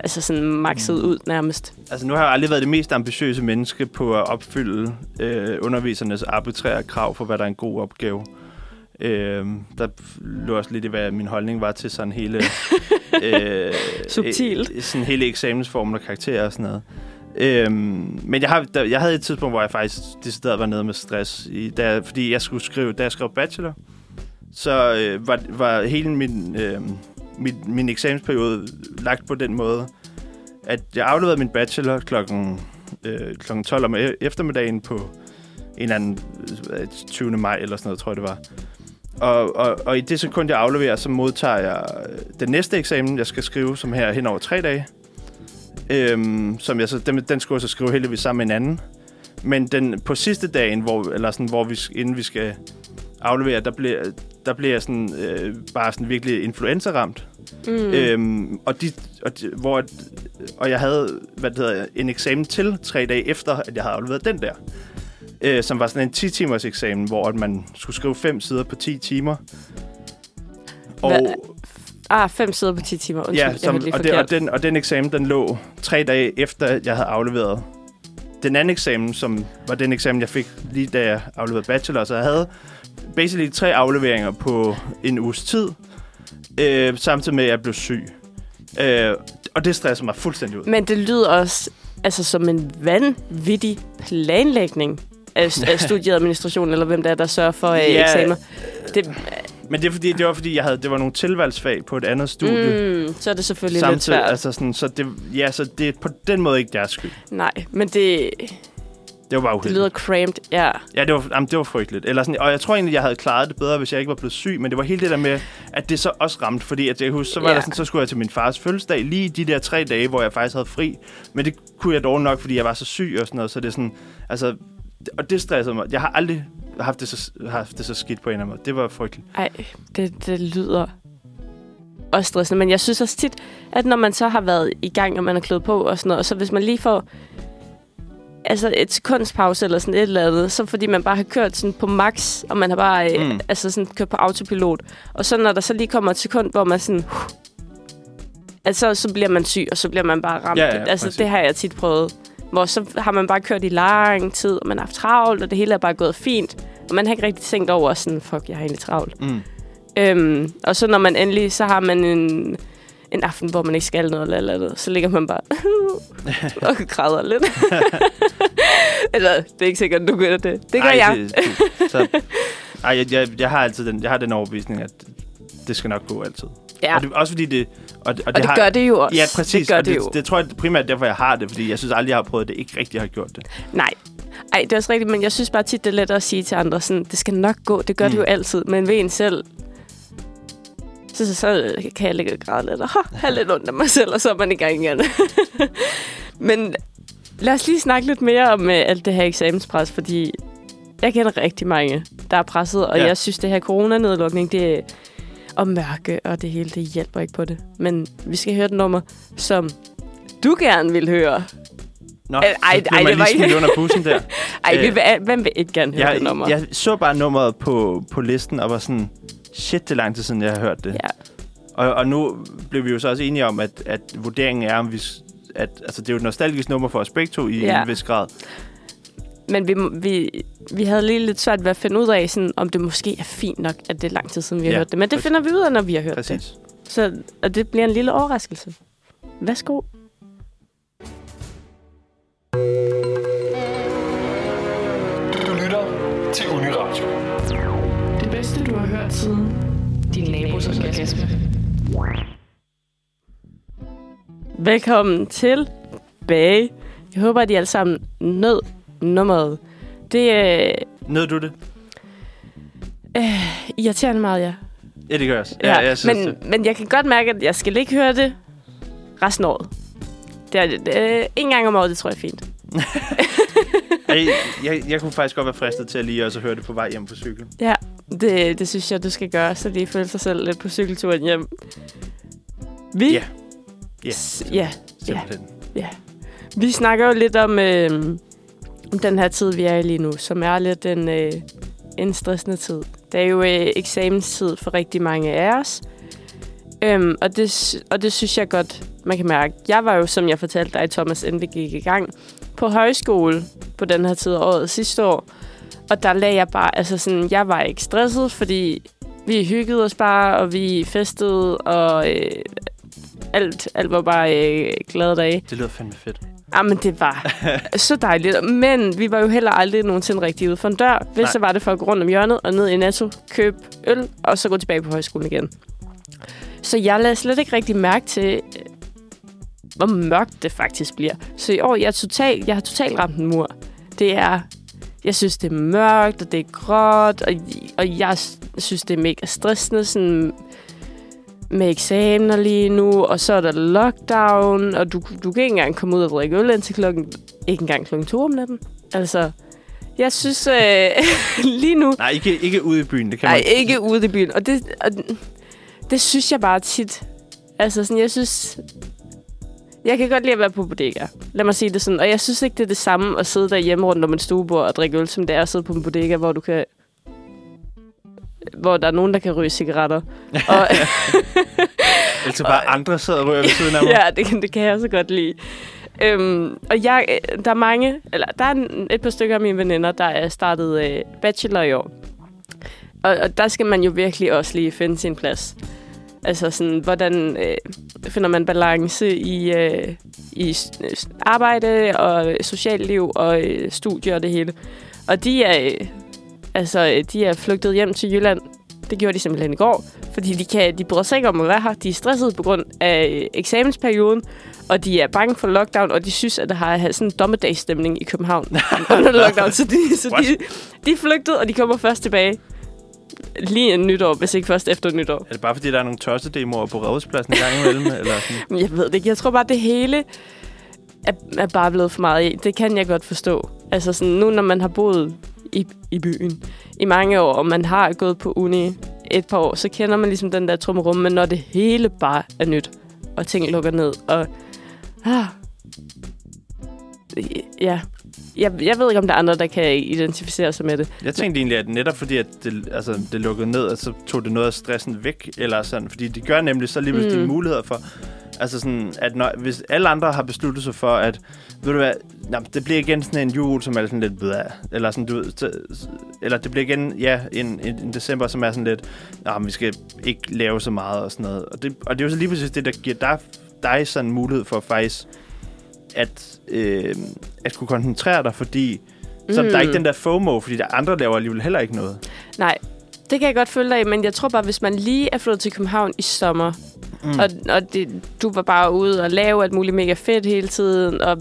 Altså sådan makset ud nærmest. Altså, nu har jeg aldrig været det mest ambitiøse menneske på at opfylde øh, undervisernes arbitrære krav for, hvad der er en god opgave. Øh, der lå også lidt i, hvad min holdning var til sådan hele... øh, Subtil. øh, sådan hele eksamensformen og karakterer og sådan noget. Øhm, men jeg, har, der, jeg havde et tidspunkt, hvor jeg faktisk decideret var nede med stress, i, da, fordi jeg skulle skrive, da jeg skrev bachelor, så øh, var, var hele min, øh, min, min eksamensperiode lagt på den måde, at jeg afleverede min bachelor klokken, øh, klokken 12 om e- eftermiddagen på en eller anden øh, 20. maj eller sådan noget, tror jeg det var. Og, og, og i det sekund, jeg afleverer, så modtager jeg øh, den næste eksamen, jeg skal skrive, som her hen over tre dage. Øhm, som jeg så, den, den skulle jeg så skrive heldigvis sammen med en anden. Men den, på sidste dagen, hvor, eller sådan, hvor vi, inden vi skal aflevere, der bliver, der bliver jeg sådan, øh, bare sådan virkelig influenza-ramt. Mm. Mm. Øhm, og, de, og, de, hvor, og jeg havde hvad det hedder, en eksamen til tre dage efter, at jeg havde afleveret den der. Øh, som var sådan en 10-timers eksamen, hvor at man skulle skrive fem sider på 10 timer. Og, Hvad- Ah, fem sider på 10 timer. Undskyld, ja, jeg som, lige og, det, og, den, og den eksamen, den lå tre dage efter, jeg havde afleveret den anden eksamen, som var den eksamen, jeg fik lige da jeg afleverede bachelor. Så jeg havde basically tre afleveringer på en uges tid, øh, samtidig med, at jeg blev syg. Øh, og det stresser mig fuldstændig ud. Men det lyder også altså, som en vanvittig planlægning af, af studieadministration, eller hvem der er, der sørger for øh, Ja. eksamener. Det, Men det er fordi, det var fordi, jeg havde, det var nogle tilvalgsfag på et andet studie. mm, så er det selvfølgelig lidt Samtidig, svært. altså sådan, så det, ja, så det er på den måde ikke deres skyld. Nej, men det, Det var bare det uheldigt. lyder cramped. Ja. Ja, det var, jamen, det var frygteligt. Eller sådan, og jeg tror egentlig, jeg havde klaret det bedre, hvis jeg ikke var blevet syg. Men det var hele det der med, at det så også ramte. Fordi at jeg kan huske, så, var Ja. der sådan, så skulle jeg til min fars fødselsdag lige de der tre dage, hvor jeg faktisk havde fri. Men det kunne jeg dog nok, fordi jeg var så syg og sådan noget. Så det er sådan, altså, og det stressede mig. Jeg har aldrig haft det så, haft det så skidt på en eller anden måde. Det var frygteligt. Ej, det, det lyder også stressende. Men jeg synes også tit, at når man så har været i gang, og man er klædt på og sådan noget, og så hvis man lige får altså et sekundspause eller sådan et eller andet, så fordi man bare har kørt sådan på max, og man har bare Mm. mm. altså sådan kørt på autopilot. Og så når der så lige kommer et sekund, hvor man sådan, Altså, så bliver man syg, og så bliver man bare ramt. Ja, ja, altså, præcis. det har jeg tit prøvet. Hvor så har man bare kørt i lang tid, og man har haft travlt, og det hele er bare gået fint. Og man har ikke rigtig tænkt over sådan, fuck, jeg har egentlig travlt. Mm. Øhm, og så når man endelig, så har man en, en aften, hvor man ikke skal noget eller, andet, så ligger man bare og græder lidt. eller, det er ikke sikkert, du gør det. Det gør Ej, jeg. Det, det, så, ej, jeg, jeg, jeg har altid den, jeg har den overbevisning, at det skal nok gå altid. Ja, Og det, også fordi det... Og, og, og det har, gør det jo også. Ja, præcis. Det gør og det, det, jo. det tror jeg primært derfor, jeg har det, fordi jeg synes aldrig, jeg har prøvet det. Ikke rigtig har gjort det. Nej. Ej, det er også rigtigt, men jeg synes bare tit, det er lettere at sige til andre, sådan, det skal nok gå. Det gør mm. det Mm. jo altid, men ved en selv, så, så, så kan jeg ligge og græde lidt, og ha, have lidt ondt af mig selv, og så er man i gang igen. men lad os lige snakke lidt mere om uh, alt det her eksamenspres, fordi jeg kender rigtig mange, der er presset, og Ja. jeg synes, det her coronanedlukning, det er og mørke, og det hele, det hjælper ikke på det. Men vi skal høre et nummer, som du gerne vil høre. Nå, Ej, ej, ej, det var ikke- under bussen der. Ej, Øh, øh, hvem vil ikke gerne høre jeg, det nummer? jeg så bare nummeret på, på listen og var sådan, shit, det er lang tid siden, jeg har hørt det. Ja. Og, og nu blev vi jo så også enige om, at, at vurderingen er, om vi... At, altså, det er jo et nostalgisk nummer for os begge to i Ja. en vis grad. Men vi, vi, vi havde lige lidt svært ved at finde ud af, sådan, om det måske er fint nok, at det er lang tid siden, vi har Ja, hørt det. Men det finder vi ud af, når vi har hørt det. Præcis. Så og det bliver en lille overraskelse. Værsgo. Du lytter til Uniradio. Det bedste, du har hørt siden din nabos orgasme. Velkommen til bage. Jeg håber, at I alle sammen nød nummeret. Det er Nød du det? øh, irriterende meget, ja. Ja, det gør jeg også. Ja, jeg synes men, det. men jeg kan godt mærke, at jeg skal ikke høre det resten af året. Det er, det er en gang om året, det tror jeg er fint. Ej, jeg, jeg kunne faktisk godt være fristet til at lige også høre det på vej hjem på cykel. Ja, det, det synes jeg, du skal gøre, så de føler sig selv lidt på cykelturen hjem. Vi, Ja. Ja, ja, simpelthen. vi snakker jo lidt om, øh, om den her tid, vi er i lige nu, som er lidt en, øh, en stressende tid. Det er jo øh, eksamenstid for rigtig mange af os, øhm, og, det, og det synes jeg godt, man kan mærke. Jeg var jo, som jeg fortalte dig, Thomas, inden vi gik i gang, på højskole på den her tid af året sidste år, og der lagde jeg bare, altså sådan, jeg var ikke stresset, fordi vi hyggede os bare, og vi festede, og øh, alt, alt var bare øh, glade dage. Det lyder fandme fedt. Jamen, det var så dejligt. Men vi var jo heller aldrig nogensinde rigtig ude for en dør. Hvis Nej. så var det for at gå rundt om hjørnet og ned i Netto, købe øl, og så gå tilbage på højskolen igen. Så jeg lader slet ikke rigtig mærke til, øh, hvor mørkt det faktisk bliver. Så i år, jeg, er total, jeg har totalt ramt en mur. Det er... Jeg synes, det er mørkt, og det er gråt, og, og jeg synes, det er mega stressende, sådan med eksamener lige nu, og så er der lockdown, og du, du kan ikke engang komme ud og drikke øl indtil klokken, ikke engang klokken to om natten. Altså, jeg synes øh, lige nu, Nej, ikke, ikke ude i byen. Det kan nej, man ikke ude i byen, og det, og det synes jeg bare tit. Altså, sådan, jeg synes, jeg kan godt lide at være på bodega. Lad mig sige det sådan. Og jeg synes ikke, det er det samme at sidde derhjemme rundt om en stuebord og drikke øl, som det er at sidde på en bodega, hvor du kan hvor der er nogen, der kan ryge cigaretter. og, Ellers bare andre sidder og ryger ved siden af mig. ja, det, kan- det kan jeg så godt lide. Øhm, og jeg, der er mange, eller der er et par stykker af mine veninder, der er startet øh, bachelor i år. Og, og der skal man jo virkelig også lige finde sin plads. Altså sådan, hvordan øh, finder man balance i, øh, i arbejde og socialt liv og øh, studier og det hele. Og de er, øh, altså, øh, de er flygtet hjem til Jylland. Det gjorde de simpelthen i går, fordi de, kan, de bryder sig ikke om at være her. De er stressede på grund af øh, eksamensperioden, og de er bange for lockdown, og de synes, at der har sådan en dommedagsstemning i København under lockdown. Så, de, så de, de er flygtet, og de kommer først tilbage lige en nytår, hvis ikke først efter nytår. Er det bare, fordi der er nogle tossedemoer på Rådhuspladsen en gang imellem? eller sådan? Jeg ved det ikke. Jeg tror bare, det hele er, er bare blevet for meget i. Det kan jeg godt forstå. Altså sådan, nu når man har boet i, i byen i mange år, og man har gået på uni et par år, så kender man ligesom den der trummerum, men når det hele bare er nyt, og ting lukker ned, og... Ah, ja, jeg, jeg ved ikke, om der er andre, der kan identificere sig med det. Jeg tænkte egentlig, at netop fordi, at det, altså, det lukkede ned, at så tog det noget af stressen væk, eller sådan, fordi det gør nemlig så lige pludselig Mm. muligheder for, Altså sådan, at når, hvis alle andre har besluttet sig for, at ved du hvad, nej, det bliver igen sådan en jul, som er sådan lidt blæh, eller sådan, du ved, eller det bliver igen, ja, en, en, en december, som er sådan lidt, nej, vi skal ikke lave så meget og sådan noget. Og det, og det er jo så lige præcis det, der giver dig, dig sådan en mulighed for faktisk at, øh, at kunne koncentrere dig, fordi så Mm. der er ikke den der FOMO, fordi der andre laver alligevel heller ikke noget. Nej, det kan jeg godt følge dig i, men jeg tror bare, hvis man lige er flyttet til København i sommer, Mm. mm. og, og det, du var bare ude og lave alt muligt mega fedt hele tiden, og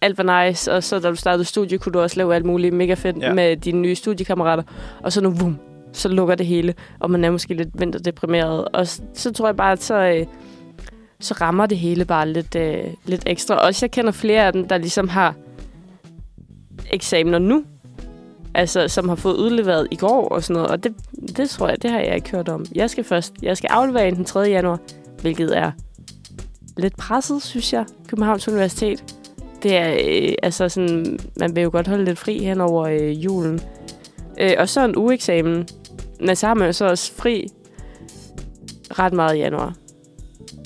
alt var nice, og så da du startede studie, kunne du også lave alt muligt mega fedt Ja. ja. med dine nye studiekammerater, og så nu, vum, så lukker det hele, og man er måske lidt vinterdeprimeret, og så, så tror jeg bare, at så, øh, så rammer det hele bare lidt, øh, lidt ekstra. Også jeg kender flere af dem, der ligesom har eksamener nu, altså som har fået udleveret i går og sådan noget, og det, det tror jeg, det har jeg ikke hørt om. Jeg skal først, jeg skal aflevere den 3. januar, hvilket er lidt presset, synes jeg, Københavns Universitet. Det er, øh, altså sådan, man vil jo godt holde lidt fri hen over øh, julen. Øh, og så en ugeeksamen. Men så har man jo så også fri ret meget i januar.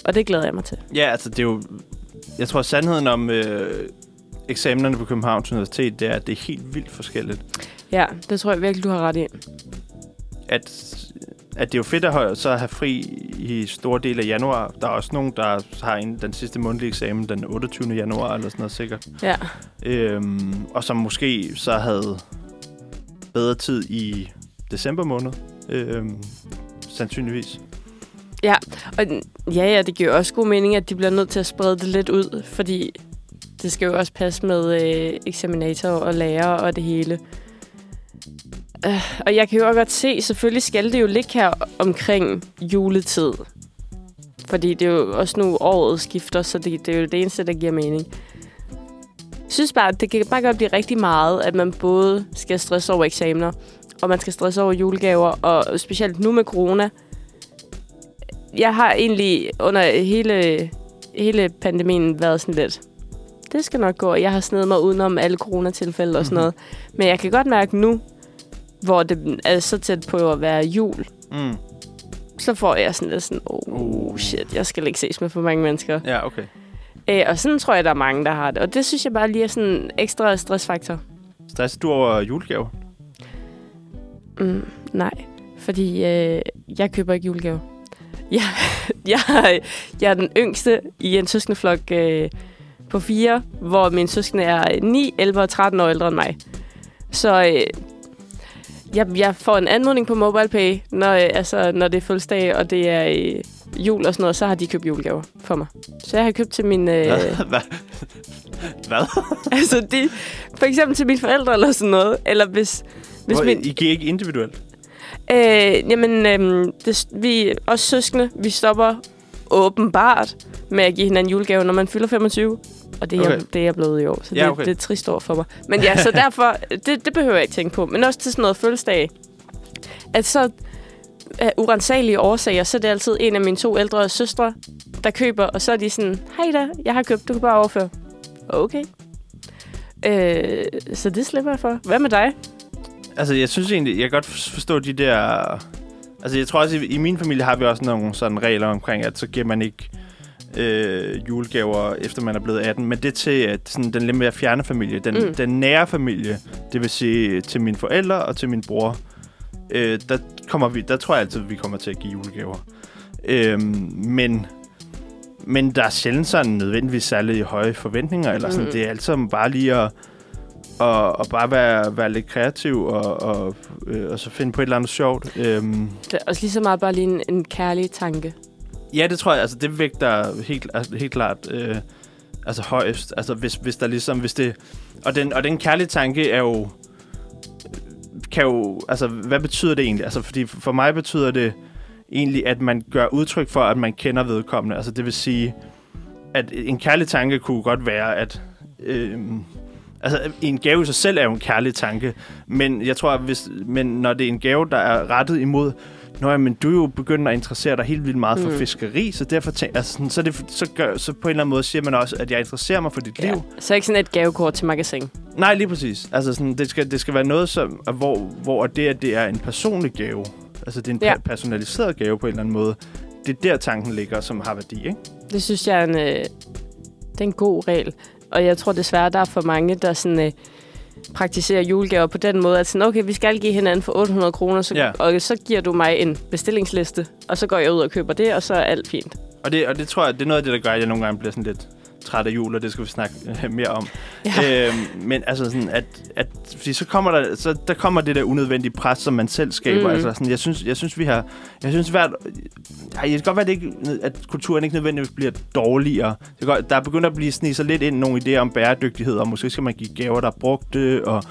Og det glæder jeg mig til. Ja, altså det er jo... Jeg tror, sandheden om øh, eksamenerne på Københavns Universitet, det er, at det er helt vildt forskelligt. Ja, det tror jeg virkelig, du har ret i. At, at det er jo fedt at så have fri i store dele af januar. Der er også nogen, der har en, den sidste mundtlige eksamen den 28. januar, eller sådan noget sikkert. Ja. Øhm, og som måske så havde bedre tid i december måned. Øhm, sandsynligvis. Og ja, ja, det giver også god mening, at de bliver nødt til at sprede det lidt ud, fordi det skal jo også passe med øh, eksaminator og lærer og det hele. Øh, og jeg kan jo også godt se, selvfølgelig skal det jo ligge her omkring juletid. Fordi det er jo også nu året skifter, så det, det er jo det eneste, der giver mening. Jeg synes bare, at det kan bare godt blive rigtig meget, at man både skal stresse over eksamener, og man skal stresse over julegaver, og specielt nu med corona, jeg har egentlig under hele, hele pandemien været sådan lidt, det skal nok gå. og Jeg har snedet mig udenom alle coronatilfælde og sådan Mhm. noget. Men jeg kan godt mærke nu, hvor det er så tæt på at være jul, Mm. så får jeg sådan lidt sådan, oh, Uh. shit, jeg skal ikke ses med for mange mennesker. Ja, okay. Øh, og sådan tror jeg, der er mange, der har det. Og det synes jeg bare lige er sådan en ekstra stressfaktor. Stresser du over julegave? Mm, nej, fordi øh, jeg køber ikke julegaver. Jeg, jeg, jeg er den yngste i en søskendeflok øh, på fire, hvor mine søskende er 9, 11 og 13 år ældre end mig. Så øh, jeg, jeg får en anmodning på MobilePay, når, øh, altså, når det er fødselsdag, og det er øh, jul og sådan noget, så har de købt julegaver for mig. Så jeg har købt til min... Øh, Hvad? Hvad? Altså, de, for eksempel til mine forældre eller sådan noget. Eller hvis, hvis Hvor, min, I giver ikke individuelt? Øh, jamen, øhm, det, vi os søskende, vi stopper åbenbart med at give hinanden julegave, når man fylder 25. Og det er, Okay. okay. det er jeg blevet i år, så Ja, det, okay. det er et trist år for mig. Men ja, så derfor, det, det behøver jeg ikke tænke på. Men også til sådan noget fødselsdag. At så af urensagelige årsager, så er det altid en af mine to ældre søstre, der køber, og så er de sådan, hej da, jeg har købt, du kan bare overføre. Okay. Øh, så det slipper jeg for. Hvad med dig? Altså, jeg synes egentlig, jeg kan godt forstå de der... Altså, jeg tror også, i, i min familie har vi også nogle sådan regler omkring, at så giver man ikke øh, julegaver, efter man er blevet 18. Men det er til at, sådan, den lidt mere fjerne familie, den, mm. Den nære familie, det vil sige til mine forældre og til min bror, øh, der, kommer vi, der tror jeg altid, vi kommer til at give julegaver. Øh, men, men der er sjældent sådan nødvendigvis særlig høje forventninger, eller sådan. Mm. Det er altid bare lige at og, og bare være, være lidt kreativ og, og, øh, og så finde på et eller andet sjovt. Øhm, Det er også lige så meget bare lige en, en kærlig tanke ja, det tror jeg, altså det vægter helt, altså, helt klart øh, altså højst. Altså hvis, hvis der ligesom, hvis det... Og den, og den kærlige tanke er jo... Kan jo... Altså, hvad betyder det egentlig? Altså, fordi for mig betyder det egentlig, at man gør udtryk for, at man kender vedkommende. Altså, det vil sige, at en kærlig tanke kunne godt være, at... Øh, altså, en gave i sig selv er jo en kærlig tanke, men jeg tror, at hvis, men når det er en gave, der er rettet imod, Nå ja, men du er jo begyndt at interessere dig helt vildt meget for Mm. fiskeri, så derfor tænker, altså, sådan, så, det, så, gør, så på en eller anden måde siger man også, at jeg interesserer mig for dit liv. Så ikke sådan et gavekort til magasin. Nej, lige præcis. Altså, sådan, det, skal, det skal være noget, som, hvor, hvor det, at det er en personlig gave, altså det er en Ja. ja. personaliseret gave på en eller anden måde, det er der tanken ligger, som har værdi, ikke? Det synes jeg er en, øh, det er en god regel. Og jeg tror desværre, der er for mange, der sådan, øh, praktiserer julegaver på den måde, at sådan, okay, vi skal give hinanden for 800 kroner, så, Ja. og så giver du mig en bestillingsliste, og så går jeg ud og køber det, og så er alt fint. Og det, og det tror jeg, det er noget af det, der gør, at jeg nogle gange bliver sådan lidt træt af jul, og det skal vi snakke øh, mere om. Ja. Øhm, men altså sådan, at, at fordi så kommer der, så der kommer det der unødvendige pres, som man selv skaber. Mm. Altså sådan, jeg synes, jeg synes, vi har, jeg synes hvert, ej, det kan godt være, at, det ikke, at kulturen ikke nødvendigvis bliver dårligere. Det godt, der er begyndt at blive sig lidt ind nogle idéer om bæredygtighed, og måske skal man give gaver, der er brugte, og,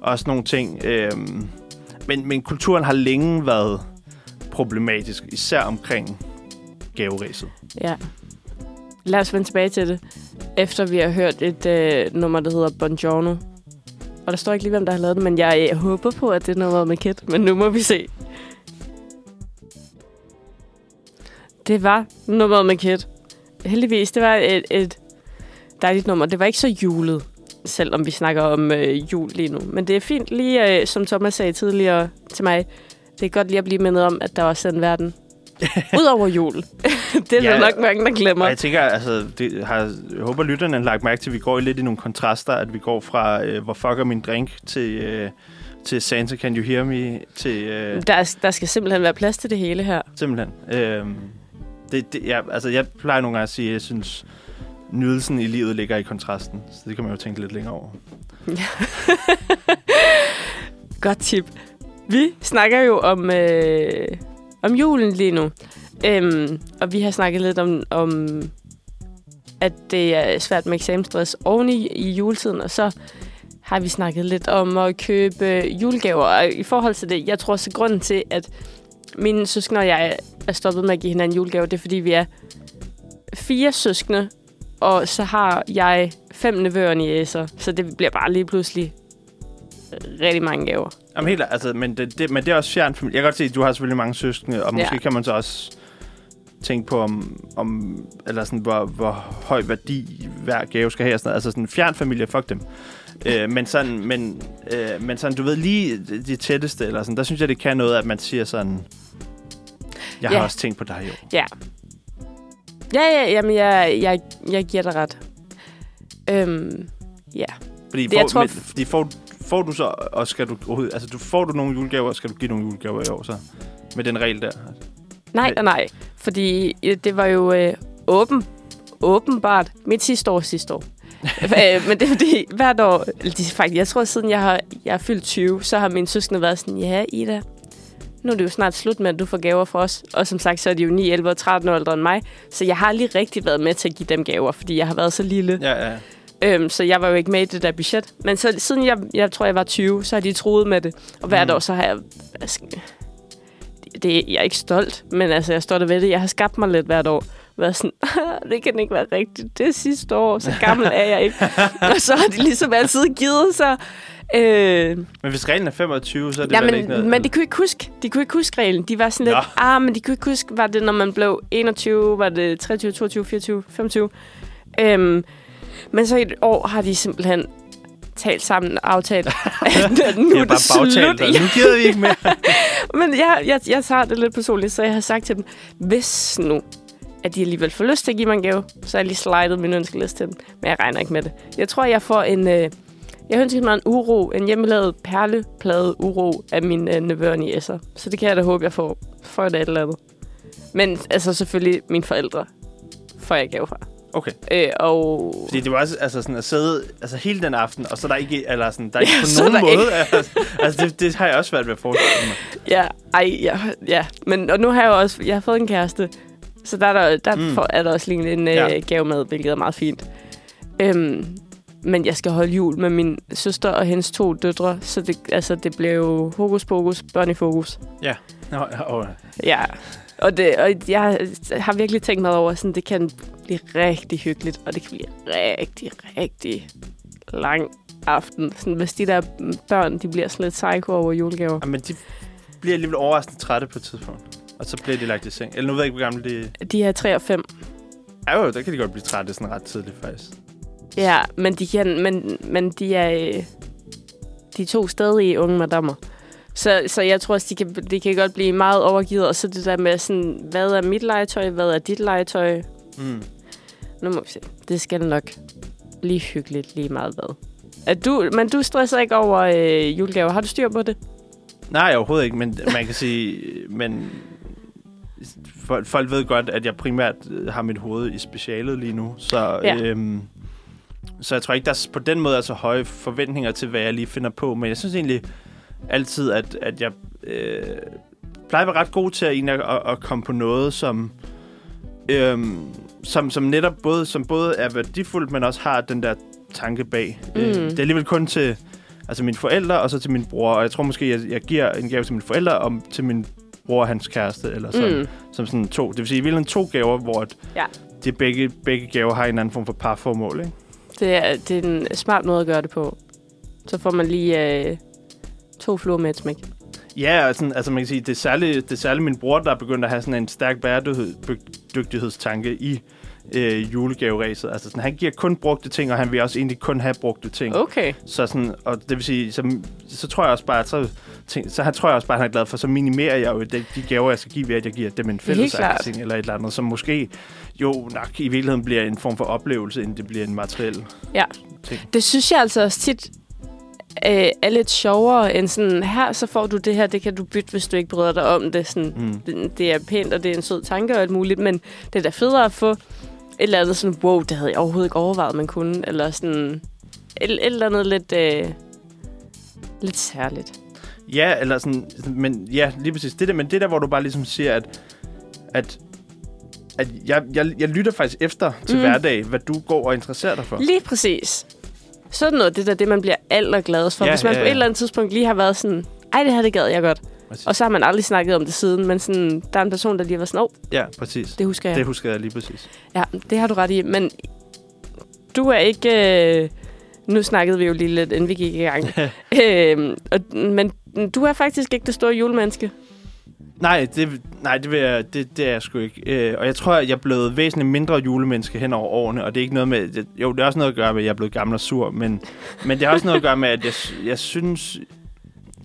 og sådan nogle ting. Øhm, men, men kulturen har længe været problematisk, især omkring gaveræset. Ja. Lad os vende tilbage til det, efter vi har hørt et øh, nummer, der hedder Buongiorno. Og der står ikke lige, hvem der har lavet det, men jeg, jeg håber på, at det er noget med Kit. Men nu må vi se. Det var nummeret med Kit. Heldigvis, det var et, et dejligt nummer. Det var ikke så julet, selvom vi snakker om øh, jul lige nu. Men det er fint, lige øh, som Thomas sagde tidligere til mig, det er godt lige at blive mindet om, at der også er en verden Udover jul. det er Ja. der nok mange, der glemmer. Jeg tænker, altså, det har, jeg håber, lytterne har lagt mærke til, at vi går lidt i nogle kontraster, at vi går fra, øh, hvor fucker min drink, til, øh, til Santa, can you hear me, til, øh, Der, er- der skal simpelthen være plads til det hele her. simpelthen. Øh, det, det, ja, altså, jeg plejer nogle gange at sige, at jeg synes, nydelsen i livet ligger i kontrasten. Så det kan man jo tænke lidt længere over. Godt tip. Vi snakker jo om, øh, om julen lige nu. Øhm, og vi har snakket lidt om, om, at det er svært med eksamensstress oven i, i juletiden. Og så har vi snakket lidt om at købe julegaver. Og i forhold til det, jeg tror også, at grunden til, at mine søskende og jeg er stoppet med at give hinanden julegaver, det er, fordi vi er fire søskende, og så har jeg fem nevøer i æser. Så det bliver bare lige pludselig rigtig mange gaver. Jamen helt, altså, men det, det, men det er også fjernt. familie. Jeg kan godt se, at du har selvfølgelig mange søskende, og måske Ja. kan man så også tænke på, om, om eller sådan, hvor, hvor høj værdi hver gave skal have. og Sådan noget. Altså sådan, fjern familie, fuck dem. øh, men sådan, men, øh, men sådan, du ved, lige de- tætteste, eller sådan, der synes jeg, det kan noget, at man siger sådan, jeg har Ja. også tænkt på dig, jo. Ja. Ja, ja, jamen, jeg, jeg, jeg giver dig ret. Øhm, ja. Fordi, Det, får, jeg tror- men, fordi får, får du så, og skal du overhovedet, altså du, får du nogle julegaver, og skal du give nogle julegaver i år så? Med den regel der. Nej, Men- nej. Fordi det var jo øh, åben, åbenbart mit sidste år sidste år. Øh, Men det er fordi, hvert år, de, faktisk, jeg tror siden jeg har, jeg er fyldt 20, så har mine søskende været sådan, ja Ida, nu er det jo snart slut med, at du får gaver fra os. Og som sagt, så er de jo 9, 11 og 13 år ældre end mig. Så jeg har aldrig rigtig været med til at give dem gaver, fordi jeg har været så lille. Ja, ja. Øhm, så jeg var jo ikke med i det der budget. Men så, siden jeg, jeg tror, jeg var 20, så har de troet med det. Og hvert Mm. år, så har jeg... altså, Det, jeg er ikke stolt, men altså, jeg er stolt af ved det. Jeg har skabt mig lidt hvert år. Været sådan, det kan ikke være rigtigt. Det er sidste år, så gammel er jeg ikke. og så har de ligesom altid givet sig... Øh, Men hvis reglen er 25, så er det ja, vel ikke men, noget... men de kunne ikke huske. De kunne ikke huske reglen. De var sådan lidt, Nå. ah, men de kunne ikke huske, var det, når man blev 21, var det 23, 22, 24, 25. Øhm, men så i et år har de simpelthen talt sammen og aftalt, at nu er det bare bagtalt, slut. og nu gider vi ikke mere. Men jeg, jeg, jeg tager det lidt personligt, så jeg har sagt til dem, hvis nu, at de alligevel får lyst til at give mig en gave, så har jeg lige slidet min ønskeliste til dem. Men jeg regner ikke med det. Jeg tror, jeg får en... Øh, jeg ønsker mig en uro, en hjemmelavet perleplade uro af mine øh, nevøer i S'er. Så det kan jeg da håbe, jeg får, får et eller andet. Men altså selvfølgelig mine forældre får jeg gave fra. Okay, Øh, og fordi det var også altså sådan at sidde altså hele den aften, og så er der ikke, eller sådan, der er ikke Ja, på nogen der måde. Altså, altså det, det, har jeg også svært ved at forestille mig. Ja, ej, ja, ja. Men og nu har jeg jo også jeg har fået en kæreste, så der er der, der Mm. får, er der også lige en Ja. ja. gave med, hvilket er meget fint. Øhm, men jeg skal holde jul med min søster og hendes to døtre, så det, altså, det bliver jo hokus pokus, børn i fokus. Nå, og, Ja, og, det, og jeg har virkelig tænkt mig over, sådan det kan blive rigtig hyggeligt, og det kan blive rigtig, rigtig lang aften. Sådan, hvis de der børn, de bliver sådan lidt psycho over julegaver. men de bliver alligevel overraskende trætte på et tidspunkt. Og så bliver de lagt i seng. Eller nu ved jeg ikke, hvor gamle de De er 3 og 5. er. Jo, der kan de godt blive trætte sådan ret tidligt, faktisk. Ja, men de, kan, men, men de er øh, de er to stadig unge madammer. Så, så jeg tror også, de kan, de kan godt blive meget overgivet. Og så det der med sådan, hvad er mit legetøj, hvad er dit legetøj? Mm. Nu må vi se. Det skal nok blive hyggeligt lige meget hvad. Er du, men du stresser ikke over øh, julegaver. Har du styr på det? Nej, overhovedet ikke, men man kan sige, men folk, ved godt, at jeg primært har mit hoved i specialet lige nu, så, Ja. øhm, så jeg tror ikke, der er på den måde er så høje forventninger til, hvad jeg lige finder på, men jeg synes egentlig altid, at, at jeg øh, plejer at være ret god til at, egentlig at, at komme på noget, som, øhm, som, som netop både, som både er værdifuldt, men også har den der tanke bag. Mm. Øh, det er alligevel kun til altså mine forældre, og så til min bror. Og jeg tror måske, jeg, jeg giver en gave til mine forældre, og til min bror og hans kæreste, eller sådan, Mm. som sådan to. Det vil sige, i virkeligheden to gaver, hvor at Ja. de begge, begge gaver har en anden form for parformål, ikke? Det er, det er en smart måde at gøre det på. Så får man lige øh, to fluer med et smæk. Ja, sådan, altså man kan sige, det er, særligt, det er særligt min bror, der er begyndt at have sådan en stærk bæredygtighedstanke i øh, julegaveræset. Altså sådan, han giver kun brugte ting, og han vil også egentlig kun have brugte ting. Okay. Så, sådan, og det vil sige, så, så tror jeg også bare, at så, tænk, så han tror jeg også bare, at han er glad for, så minimerer jeg jo de, de gaver, jeg skal give ved, at jeg giver dem en fælles ting eller et eller andet, som måske jo nok i virkeligheden bliver en form for oplevelse, inden det bliver en materiel Ja. ting. Det synes jeg altså også tit øh, er lidt sjovere end sådan, her så får du det her, det kan du bytte, hvis du ikke bryder dig om det. Sådan, Mm. det, det er pænt, og det er en sød tanke og alt muligt, men det er da federe at få et eller andet sådan, wow, det havde jeg overhovedet ikke overvejet, man kunne, eller sådan et, et eller andet lidt, øh, lidt særligt. Ja, eller sådan, men ja, lige præcis. Det der, men det der, hvor du bare ligesom siger, at, at, at jeg, jeg, jeg lytter faktisk efter til Mm. hverdag, hvad du går og interesserer dig for. Lige præcis. Sådan noget, det der, det man bliver allergladest for. Ja, Hvis man ja, på ja. et eller andet tidspunkt lige har været sådan, ej, det her, det gad jeg godt. Præcis. Og så har man aldrig snakket om det siden, men sådan, der er en person, der lige har været sådan, åh, Ja, præcis. det husker jeg. Det husker jeg lige præcis. Ja, det har du ret i. Men du er ikke... Øh, nu snakkede vi jo lige lidt, inden vi gik i gang. øh, og, men du er faktisk ikke det store julemenneske. Nej, det, nej det, vil jeg, det, det er jeg sgu ikke. Øh, og jeg tror, at jeg er blevet væsentligt mindre julemenneske hen over årene, og det er ikke noget med... Det, jo, det er også noget at gøre med, at jeg er blevet gammel og sur, men, men det har også noget at gøre med, at jeg, jeg synes...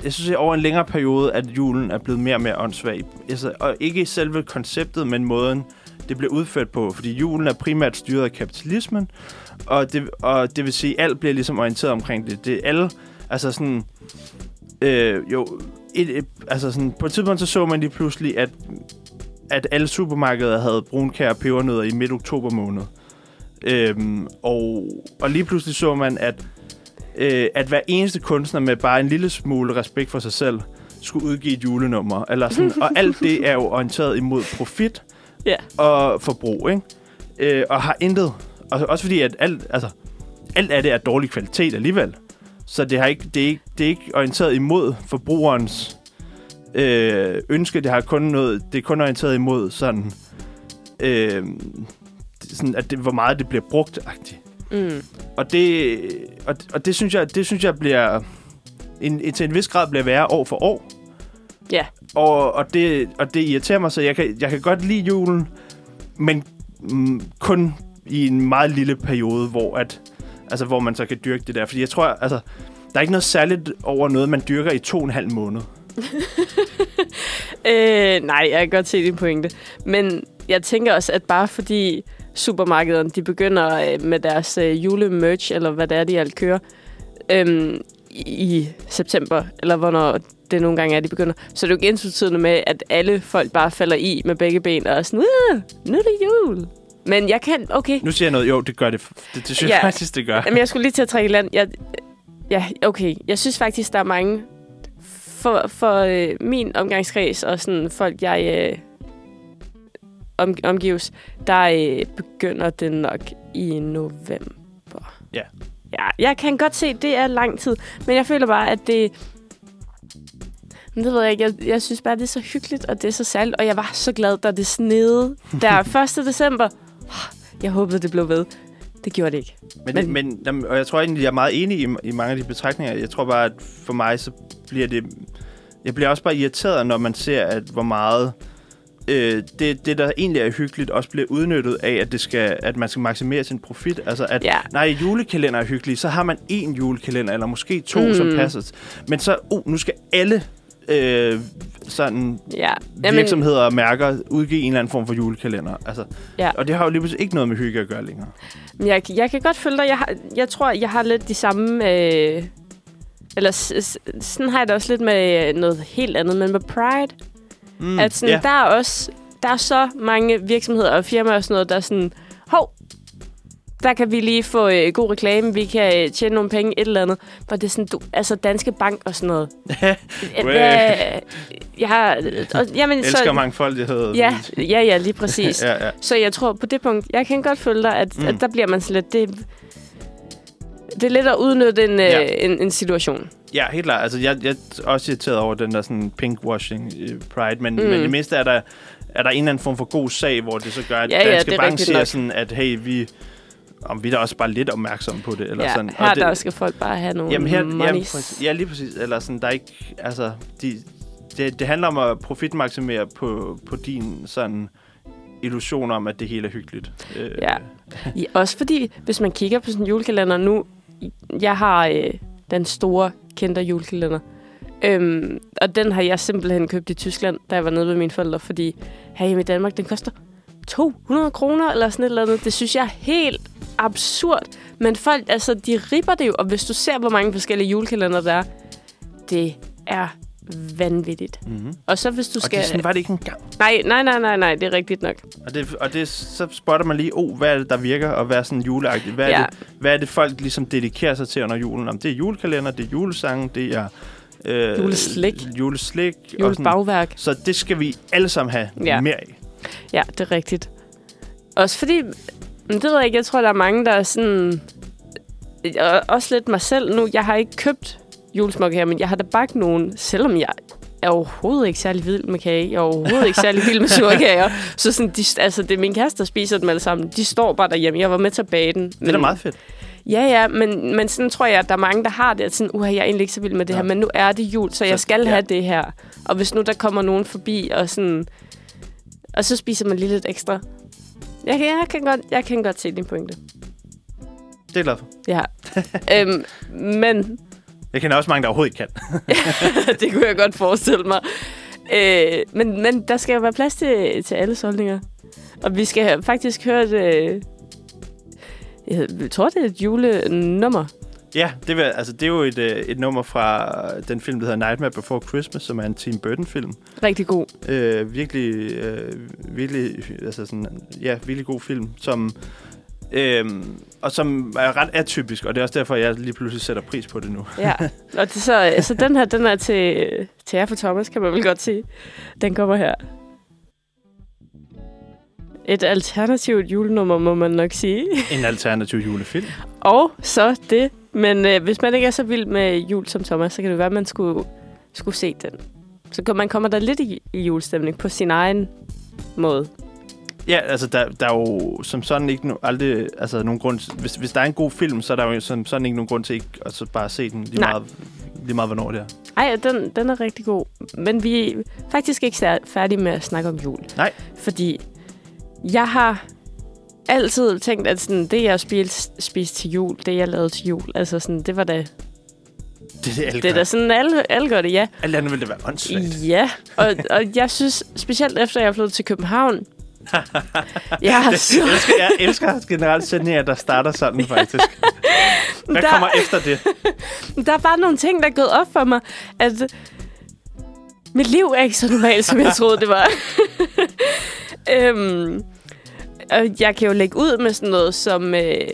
Jeg synes, at over en længere periode, at julen er blevet mere og mere åndssvag. Altså, og ikke i selve konceptet, men måden, det bliver udført på. Fordi julen er primært styret af kapitalismen, og det, og det vil sige, at alt bliver ligesom orienteret omkring det. Det er alle... Altså sådan... Øh, jo, et, et, altså sådan, på et tidspunkt så så man lige pludselig, at, at alle supermarkeder havde brunkær og pebernødder i midt oktober måned. Øhm, og, og lige pludselig så man, at, øh, at hver eneste kunstner med bare en lille smule respekt for sig selv skulle udgive et julenummer. Eller sådan, og alt det er jo orienteret imod profit Ja. og forbrug, ikke? Øh, og har intet... Og også fordi, at alt, altså, alt af det er dårlig kvalitet alligevel. Så det, har ikke, det, er ikke, det er ikke orienteret imod forbrugerens øh, ønske. Det, har kun noget, det er kun orienteret imod sådan, øh, sådan at det, hvor meget det bliver brugt. -agtigt. Mm. Og det, og, og det, synes jeg, det synes jeg bliver... En, til en vis grad bliver værre år for år. Ja. Og, og, det, og det irriterer mig, så jeg kan, jeg kan godt lide julen, men mm, kun i en meget lille periode, hvor, at, altså, hvor man så kan dyrke det der. Fordi jeg tror, altså, der er ikke noget særligt over noget, man dyrker i to og en halv måned. Øh, nej, jeg kan godt se din pointe. Men jeg tænker også, at bare fordi supermarkederne de begynder øh, med deres øh, julemerch, eller hvad det er, de alt kører, øhm, i, september, eller hvornår det nogle gange er, de begynder, så er det jo ikke ensbetydende med, at alle folk bare falder i med begge ben og er sådan, nu er det jul. Men jeg kan, okay, Nu siger jeg noget, jo, det gør det. Det, det synes Ja. jeg faktisk, det gør. Jamen, jeg skulle lige til at trække i land. Jeg, ja, okay. Jeg synes faktisk, der er mange for, for øh, min omgangskreds og sådan folk, jeg øh, om, omgives, der øh, begynder det nok i november. Ja. Ja, jeg kan godt se, det er lang tid. Men jeg føler bare, at det... Men det ved jeg ikke. Jeg, jeg synes bare, det er så hyggeligt, og det er så særligt. Og jeg var så glad, da det snede der 1. december. Jeg håbede, det blev ved. Det gjorde det ikke. Men, Men- men, men jamen, og jeg tror egentlig, jeg er meget enig i, i mange af de betragtninger. Jeg tror bare, at for mig, så bliver det... Jeg bliver også bare irriteret, når man ser, at hvor meget... Øh, det, det, der egentlig er hyggeligt, også bliver udnyttet af, at, det skal, at man skal maksimere sin profit. Altså, at Ja. nej, julekalender er hyggelig, så har man én julekalender, eller måske to, mm. som passer. Men så, uh, nu skal alle øh, sådan Ja. Jamen, virksomheder og mærker udgive en eller anden form for julekalender. Altså, Ja. Og det har jo lige pludselig ikke noget med hygge at gøre længere. Men Jeg, jeg kan godt følge dig. Jeg, har, jeg tror, jeg har lidt de samme... Øh, eller sådan har jeg det også lidt med øh, noget helt andet, men med Pride. Mm, at sådan, ja. der er også der er så mange virksomheder og firmaer og sådan noget, der er sådan, hov, der kan vi lige få øh, god reklame, vi kan øh, tjene nogle penge, et eller andet. Hvor det er sådan, du, altså Danske Bank og sådan noget. Way. Hvad, jeg har, og, jamen, Elsker så, mangfoldighed. ja, ja, ja, lige præcis. ja, ja. Så jeg tror på det punkt, jeg kan godt følge dig, at, Mm. at der bliver man sådan lidt, det, det er lidt at udnytte en, Ja. ja. en, en situation. Ja, helt klart. Altså, jeg, jeg er også irriteret over den der sådan pinkwashing Pride, men, mm. Men det mindste er der, er der en eller anden form for god sag, hvor det så gør, at Ja, ja, Danske er Bank siger sådan, at hey, vi, om vi er da også bare lidt opmærksomme på det. Eller ja, sådan. her Og det, der skal folk bare have nogle Jamen her, jamen, præcis, ja, lige præcis. Eller sådan, der er ikke, altså, de, det, det handler om at profitmaksimere på, på din sådan illusion om, at det hele er hyggeligt. Øh, Ja. Ja, også fordi, hvis man kigger på sådan en julekalender nu, jeg har øh, den store kendte julekalender. Øhm, og den har jeg simpelthen købt i Tyskland, da jeg var nede med mine forældre, fordi her i Danmark, den koster 200 kroner eller sådan et eller andet. Det synes jeg er helt absurd. Men folk, altså, de ripper det jo, og hvis du ser, hvor mange forskellige julekalender der er, det er vanvittigt. Mm-hmm. Og så hvis du Og skal... det, sådan var det ikke engang. Nej, nej, nej, nej, nej, det er rigtigt nok. Og, det, og det, så spotter man lige, oh, hvad er det, der virker, og hvad er sådan juleagtigt? Hvad er, Ja. det, hvad er det, folk ligesom dedikerer sig til under julen? Om det er julekalender, det er julesange, det er... Øh, Juleslik. Juleslik. og. Julebagværk. Så det skal vi alle sammen have Ja. mere af. Ja, det er rigtigt. Også fordi, men det ved jeg ikke, jeg tror, der er mange, der er sådan... Og også lidt mig selv nu. Jeg har ikke købt julesmokke her, men jeg har da bagt nogen, selvom jeg er overhovedet ikke særlig vild med kage. Jeg er overhovedet ikke særlig vild med surkager. Så sådan, de, altså, det er min kæreste, der spiser dem alle sammen. De står bare derhjemme. Jeg var med til at bage den. Det er da meget fedt. Ja, ja, men, men sådan tror jeg, at der er mange, der har det, at sådan, uha, jeg er egentlig ikke så vild med det Ja. her, men nu er det jul, så jeg Så- skal ja. have det her. Og hvis nu der kommer nogen forbi, og sådan, og så spiser man lige lidt ekstra. Jeg kan, jeg kan, godt, jeg kan godt se din pointe. Det er glad for. Ja. øhm, men Jeg kender også mange, der overhovedet ikke kan. det kunne jeg godt forestille mig. Øh, men, men der skal jo være plads til, til alle holdninger. Og vi skal faktisk høre et... Øh, jeg tror, det er et julenummer. Ja, det, vil, altså, det er jo et, øh, et nummer fra den film, der hedder Nightmare Before Christmas, som er en Tim Burton-film. Rigtig god. Øh, virkelig, øh, virkelig, altså sådan, ja, virkelig god film, som, øh, og som er ret atypisk, og det er også derfor, jeg lige pludselig sætter pris på det nu. Ja, og det, så, så den her, den er til, til jer for Thomas, kan man vel godt sige. Den kommer her. Et alternativt julenummer, må man nok sige. En alternativ julefilm. Og så det. Men øh, hvis man ikke er så vild med jul som Thomas, så kan det være, at man skulle, skulle se den. Så kan- man kommer der lidt i, i julestemning på sin egen måde. Ja, altså, der, der er jo som sådan ikke no, aldrig, altså, nogen grund, hvis, hvis der er en god film, så er der jo som sådan ikke nogen grund til ikke at så bare se den lige Nej. meget, lige meget, hvornår det er. Ej, den, den er rigtig god. Men vi er faktisk ikke færdige med at snakke om jul. Nej. Fordi jeg har altid tænkt, at sådan, det, jeg spiste, spiste til jul, det, jeg lavede til jul, altså sådan, det var da, Det, det det er da sådan, alle, alle gør det, ja. Alt andet ville det være åndssvagt. Ja, og, og jeg synes, specielt efter jeg er flyttet til København, jeg har så... Jeg elsker, jeg elsker generelt sætninger, der starter sådan, faktisk. Hvad Der- kommer efter det? Der er bare nogle ting, der er gået op for mig, at mit liv er ikke så normalt, som jeg troede, det var. øhm, og jeg kan jo lægge ud med sådan noget som, øh,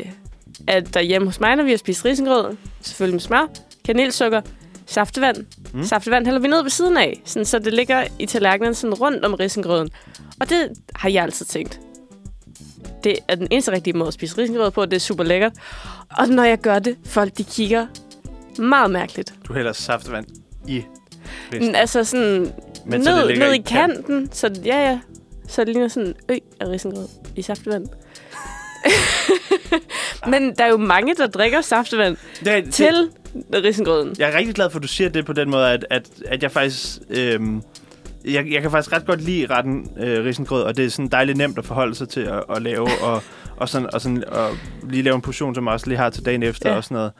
at derhjemme hos mig, når vi har spist risengrød, selvfølgelig med smør, kanelsukker, saftevand. Mm. Saftevand hælder vi ned ved siden af, sådan, så det ligger i tallerkenen sådan rundt om risengrøden. Og det har jeg altid tænkt. Det er den eneste rigtige måde at spise risengrød på, det er super lækkert. Og når jeg gør det, folk de kigger meget mærkeligt. Du hælder saftevand i Men, risten. altså sådan Men så ned, ligger ned i kanten, så det- ja, ja. Så det ligner sådan en ø af risengrød i saftevand. Men der er jo mange, der drikker saftevand det, det, til risengrøden. Jeg er rigtig glad for, at du siger det på den måde, at, at, at jeg faktisk... Øhm, jeg, jeg kan faktisk ret godt lide retten øh, risengrød, og det er sådan dejligt nemt at forholde sig til at, at lave, og, og, sådan, og, sådan, og lige lave en portion, som jeg også lige har til dagen efter Ja. og sådan noget.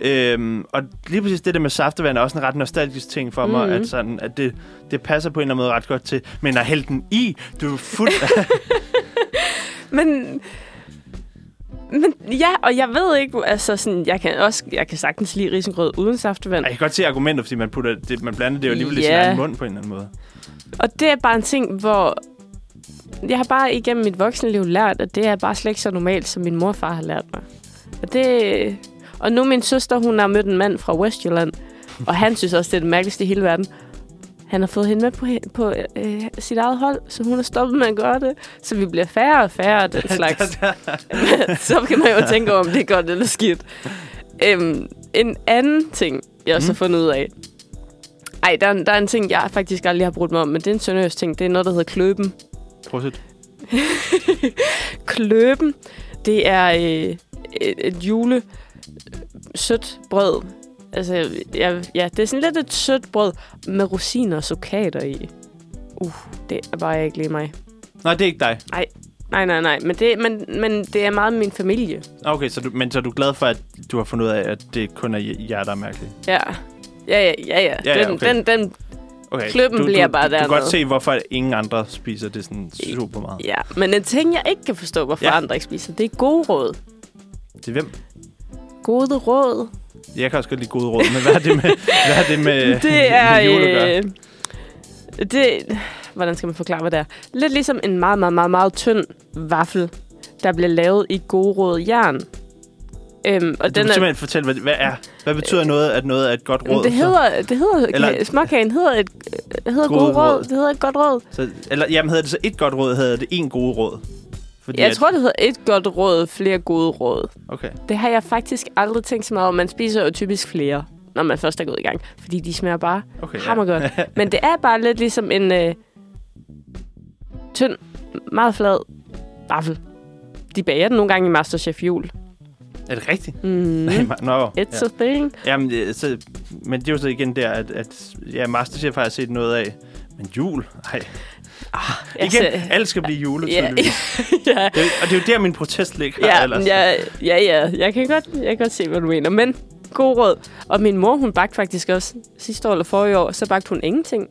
Øhm, og lige præcis det der med saftevand er også en ret nostalgisk ting for mig, Mhm. at, sådan, at det, det passer på en eller anden måde ret godt til. Men at hælde den i, du er fuld Men, men ja, og jeg ved ikke, altså sådan, jeg kan også, jeg kan sagtens lide risengrød uden saftevand. Jeg kan godt se argumenter, fordi man, putter det, man blander det jo alligevel i sin egen mund på en eller anden måde. Og det er bare en ting, hvor jeg har bare igennem mit voksenliv lært, at det er bare slet ikke så normalt, som min mor og far har lært mig. Og det... Og nu min søster, hun har mødt en mand fra Westjylland, og han synes også, det er det mærkeligste i hele verden. Han har fået hende med på, på øh, sit eget hold, så hun har stoppet med at gøre det. Så vi bliver færre og færre af den slags. så kan man jo tænke over, om det er godt eller skidt. Øhm, en anden ting, jeg også har Mm. fundet ud af. Ej, der, er- der er en ting, jeg faktisk aldrig har brugt mig om, men det er en sønderjysk ting. Det er noget, der hedder kløben. Prøv at Kløben, det er øh, et, et jule sødt brød. Altså, ja, ja, det er sådan lidt et sødt brød med rosiner og sukater i. Uh, det er bare ikke lige mig. Nej, det er ikke dig. Nej, nej, nej. Men det, men, men det er meget min familie. Okay, så du, men så er du glad for, at du har fundet ud af, at det kun er jer, der er mærkeligt? Ja. Ja, ja, ja, ja. Ja, ja, den, okay. den, den, Okay. Kløben du, bliver du, bare du, du kan godt se, hvorfor ingen andre spiser det sådan super meget. ja. Men en ting, jeg ikke kan forstå, hvorfor ja. andre ikke spiser, det er gode råd. Til hvem? Gode råd. Jeg kan også godt lide gode råd, men hvad er det med, hvad er det med, det er... med jul at gøre? Øh, det, hvordan skal man forklare, hvad det er? Lidt ligesom en meget, meget, meget, meget tynd vaffel, der bliver lavet i gode råd jern. Øhm, og Du den er, simpelthen fortælle, hvad, hvad er Hvad betyder noget, at noget er et godt råd? det hedder, det hedder Eller- småkagen hedder et øh, hedder Gode gode råd. råd. Det hedder et godt råd. Så, eller, jamen, hedder det så et godt råd, hedder det en god råd? Fordi Jeg at, tror, det hedder et godt råd, flere gode råd. Okay. Det har jeg faktisk aldrig tænkt så meget om. Man spiser jo typisk flere, når man først er gået i gang. Fordi de smager bare okay hammer godt. Men det er bare lidt ligesom en øh, tynd, meget flad vaffel. De bager den nogle gange i Masterchef jul. Er det rigtigt? Mm. Nå, It's ja. a thing. Jamen, det- så, men det er jo så igen der, at, at ja, Masterchef har jeg set noget af. Men jul? Nej. Igen, Altså, alt skal blive jule, ja, ja, Det, og det er jo der, min protest ligger ja, ellers. ja, ja, ja. Jeg kan, godt, jeg kan godt se, hvad du mener. Men god råd. Og min mor, hun bagte faktisk også sidste år eller forrige år, så bagte hun ingenting.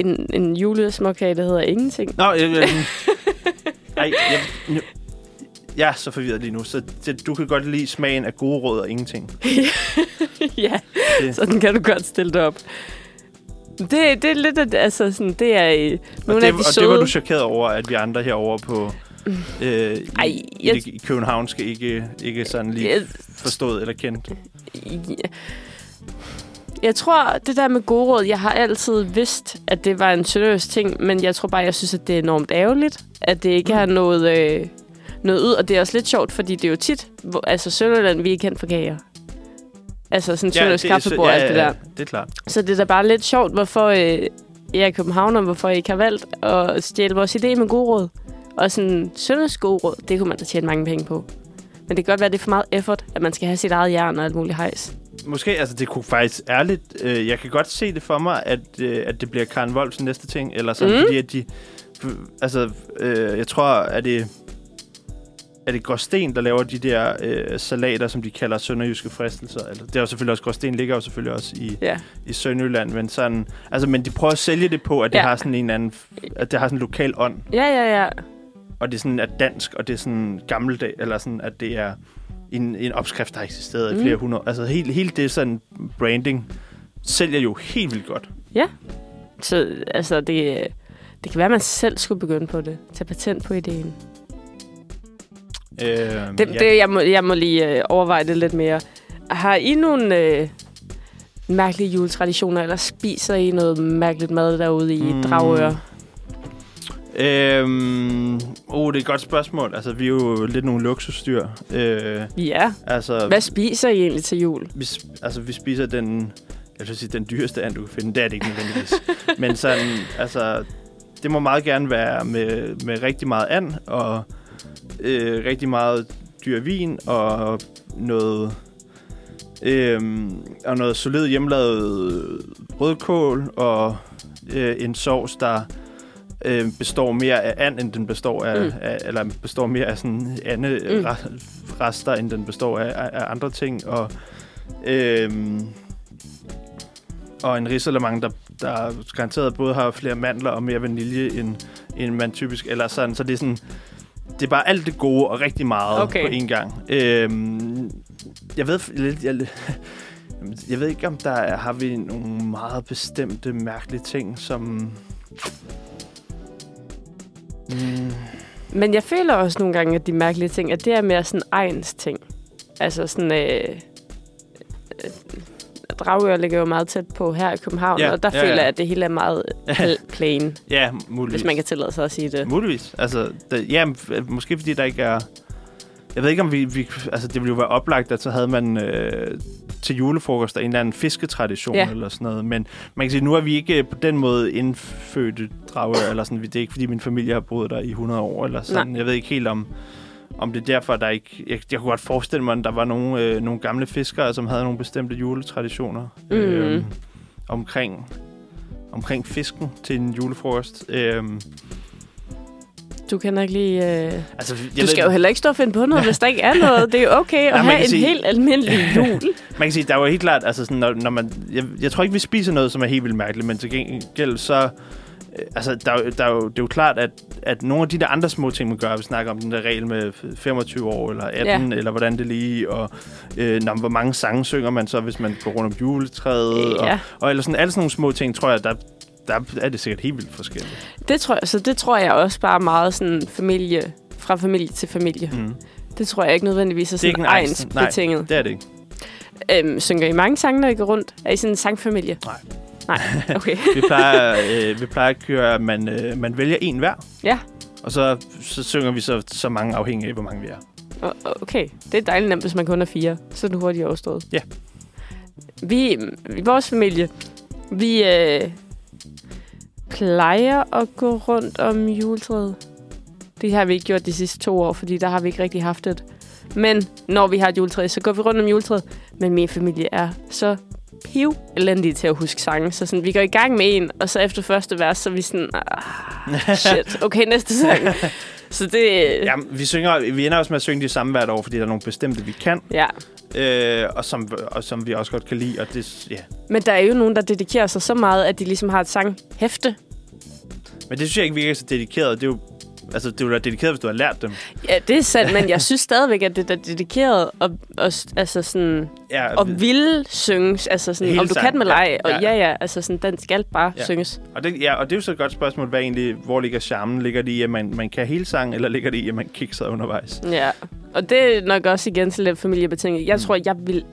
En, en julesmåkage, der hedder ingenting. Nå, øh, øh, ej, jeg, nu, jeg er så forvirret lige nu. Så det, du kan godt lide smagen af gode råd og ingenting. ja, Det- sådan kan du godt stille det op. Det, det er lidt, altså sådan, det er øh, Og, nogle det, af de og søde... det var du chokeret over, at vi andre herovre på øh, i, Ej, i, jeg- i København skal ikke, ikke sådan lige Jeg- forstået eller kendt. Ja. Jeg tror, det der med gode råd, jeg har altid vidst, at det var en seriøs ting, men jeg tror bare, jeg synes, at det er enormt ærgerligt, at det ikke Mm. har noget, øh, noget ud. Og det er også lidt sjovt, fordi det er jo tit, hvor, altså Sønderland, vi er kendt for kager. Altså sådan ja, Sønderlands kaffebord og alt det der. det er klart. Så det er da bare lidt sjovt, hvorfor øh, jeg er i København, og hvorfor I ikke har valgt at stjæle vores idé med gode råd. Og sådan Sønderlands gode råd, det kunne man da tjene mange penge på. Men det kan godt være, at det er for meget effort, at man skal have sit eget jern og alt muligt hejs. Måske, altså det kunne faktisk ærligt, øh, jeg kan godt se det for mig, at, øh, at det bliver Karen Wolfs næste ting, eller sådan, mm. Fordi at de, altså, øh, jeg tror, at det, er det Gråsten, der laver de der øh, salater, som de kalder sønderjyske fristelser. Eller, det er jo selvfølgelig også, Gråsten ligger jo selvfølgelig også i, Ja. i Sønderjylland, men sådan, altså, men de prøver at sælge det på, at det Ja. har sådan en anden, at det har sådan en lokal ånd, Ja, ja, ja. og det sådan er dansk, og det er sådan gammeldag, eller sådan, at det er en, en opskrift, der har eksisteret mm. i flere hundrede. Altså helt, helt det sådan branding sælger jo helt vildt godt. Så altså, det, det kan være, at man selv skulle begynde på det. Tage patent på ideen. Øh, Det, ja. det, jeg, må, jeg må lige øh, overveje det lidt mere. Har I nogle øh, mærkelige juletraditioner, eller spiser I noget mærkeligt mad derude i Mm. Dragør? Øhm, oh, det er et godt spørgsmål. Altså, vi er jo lidt nogle luksusdyr. Øh, Ja. altså, Hvad spiser I egentlig til jul? vi, altså, vi spiser den, jeg vil sige, den dyreste and, du kan finde. Det er det ikke nødvendigvis. Men sådan, altså, det må meget gerne være med, med rigtig meget and, og øh, rigtig meget dyr vin, og noget, øh, og noget solid hjemmelavet rødkål, og øh, en sovs, der øh, består mere af and, end den består af, Mm. af eller består mere af sådan ande Mm. rester, end den består af, af, af andre ting. Og, øh, og en risalemang, der, der garanteret både har flere mandler og mere vanilje, end, end man typisk eller sådan. Så det er sådan, det er bare alt det gode og rigtig meget Okay. på én gang. Øhm, jeg ved lidt... Jeg, jeg ved ikke, om der er, har vi nogle meget bestemte, mærkelige ting, som... Mm, Men jeg føler også nogle gange, at de mærkelige ting, at det er mere sådan egens ting. Altså sådan... Øh, øh, Dragør ligger jo meget tæt på her i København, Ja, og der ja, føler ja. jeg, at det hele er meget pl- plain, ja, muligvis. hvis man kan tillade sig at sige det. Muligvis. Altså, det, ja, måske fordi der ikke er... Jeg ved ikke, om vi... vi altså, det ville jo være oplagt, at så havde man øh, til julefrokost en eller anden fisketradition Ja. eller sådan noget. Men man kan sige, nu er vi ikke på den måde indfødte drager, eller sådan. Det er ikke, fordi min familie har boet der i 100 år, eller sådan. Jeg ved ikke helt om om det er derfor, der ikke... Jeg, jeg kunne godt forestille mig, at der var nogle, øh, nogle gamle fiskere, som havde nogle bestemte juletraditioner Mm. øh, omkring, omkring fisken til en julefrokost. Øh, Du kan ikke lige... Øh... altså, jeg Du ved skal jo heller ikke stå og finde på noget, hvis der ikke er noget. Det er jo okay at man have en sige- helt almindelig jul. Man kan sige, der er jo helt klart, altså sådan, når, når man, jeg, jeg tror ikke, vi spiser noget, som er helt vildt mærkeligt, men til gengæld så, altså der, er jo- der er jo, det er jo klart, at, at nogle af de der andre små ting, man gør, vi snakker om den der regel med 25 år eller 18, ja. eller hvordan det lige, og øh, når, hvor mange sange synger man så, hvis man går rundt om juletræet, og, ja, og eller sådan, alle sådan nogle små ting, tror jeg, der, der er det sikkert helt vildt forskelligt. det tror jeg, så det tror jeg også bare meget sådan familie, fra familie til familie. Mm. Det tror jeg ikke nødvendigvis er Det er sådan ikke en egen- egens nej. betinget. Det er det ikke. Øhm, synger I mange sange, når I går rundt? Er I sådan en sangfamilie? Nej. Nej, okay. Vi plejer, øh, vi plejer at køre, at man, øh, man vælger en hver. Ja. Og så, så synger vi så, så mange afhængig af, hvor mange vi er. Okay, det er dejligt nemt, hvis man kun er fire. Så er det hurtigt overstået. Ja. Vi, i vores familie, vi øh, plejer at gå rundt om juletræet. Det har vi ikke gjort de sidste to år, fordi der har vi ikke rigtig haft det. Men når vi har et juletræ, så går vi rundt om juletræet. Men min familie er så piv elendige til at huske sange. Så sådan, vi går i gang med en, og så efter første vers, så er vi sådan, ah, shit, okay, næste sang. Så det, Ja, vi, synger, vi ender også med at synge de samme hvert år, fordi der er nogle bestemte, vi kan, ja. øh, og, som, og som vi også godt kan lide. Og det, ja. Men der er jo nogen, der dedikerer sig så meget, at de ligesom har et sanghæfte. Men det synes jeg ikke virker så dedikeret. Det er jo, altså, det er jo da dedikeret, hvis du har lært dem. Ja, det er sandt, men jeg synes stadigvæk, at det er dedikeret og, og, altså sådan, Ja, og ville synges. Altså sådan, Hele om du kan sangen, med leg. ja, Og ja. ja, altså sådan, den skal bare Ja. synges. og det, ja, og det er jo så et godt spørgsmål, hvad egentlig, hvor ligger charmen? Ligger det i, at man, man kan hele sangen, eller ligger det i, at man kikser undervejs? Ja, og det er nok også igen til lidt familiebetinget. Jeg tror, jeg vil,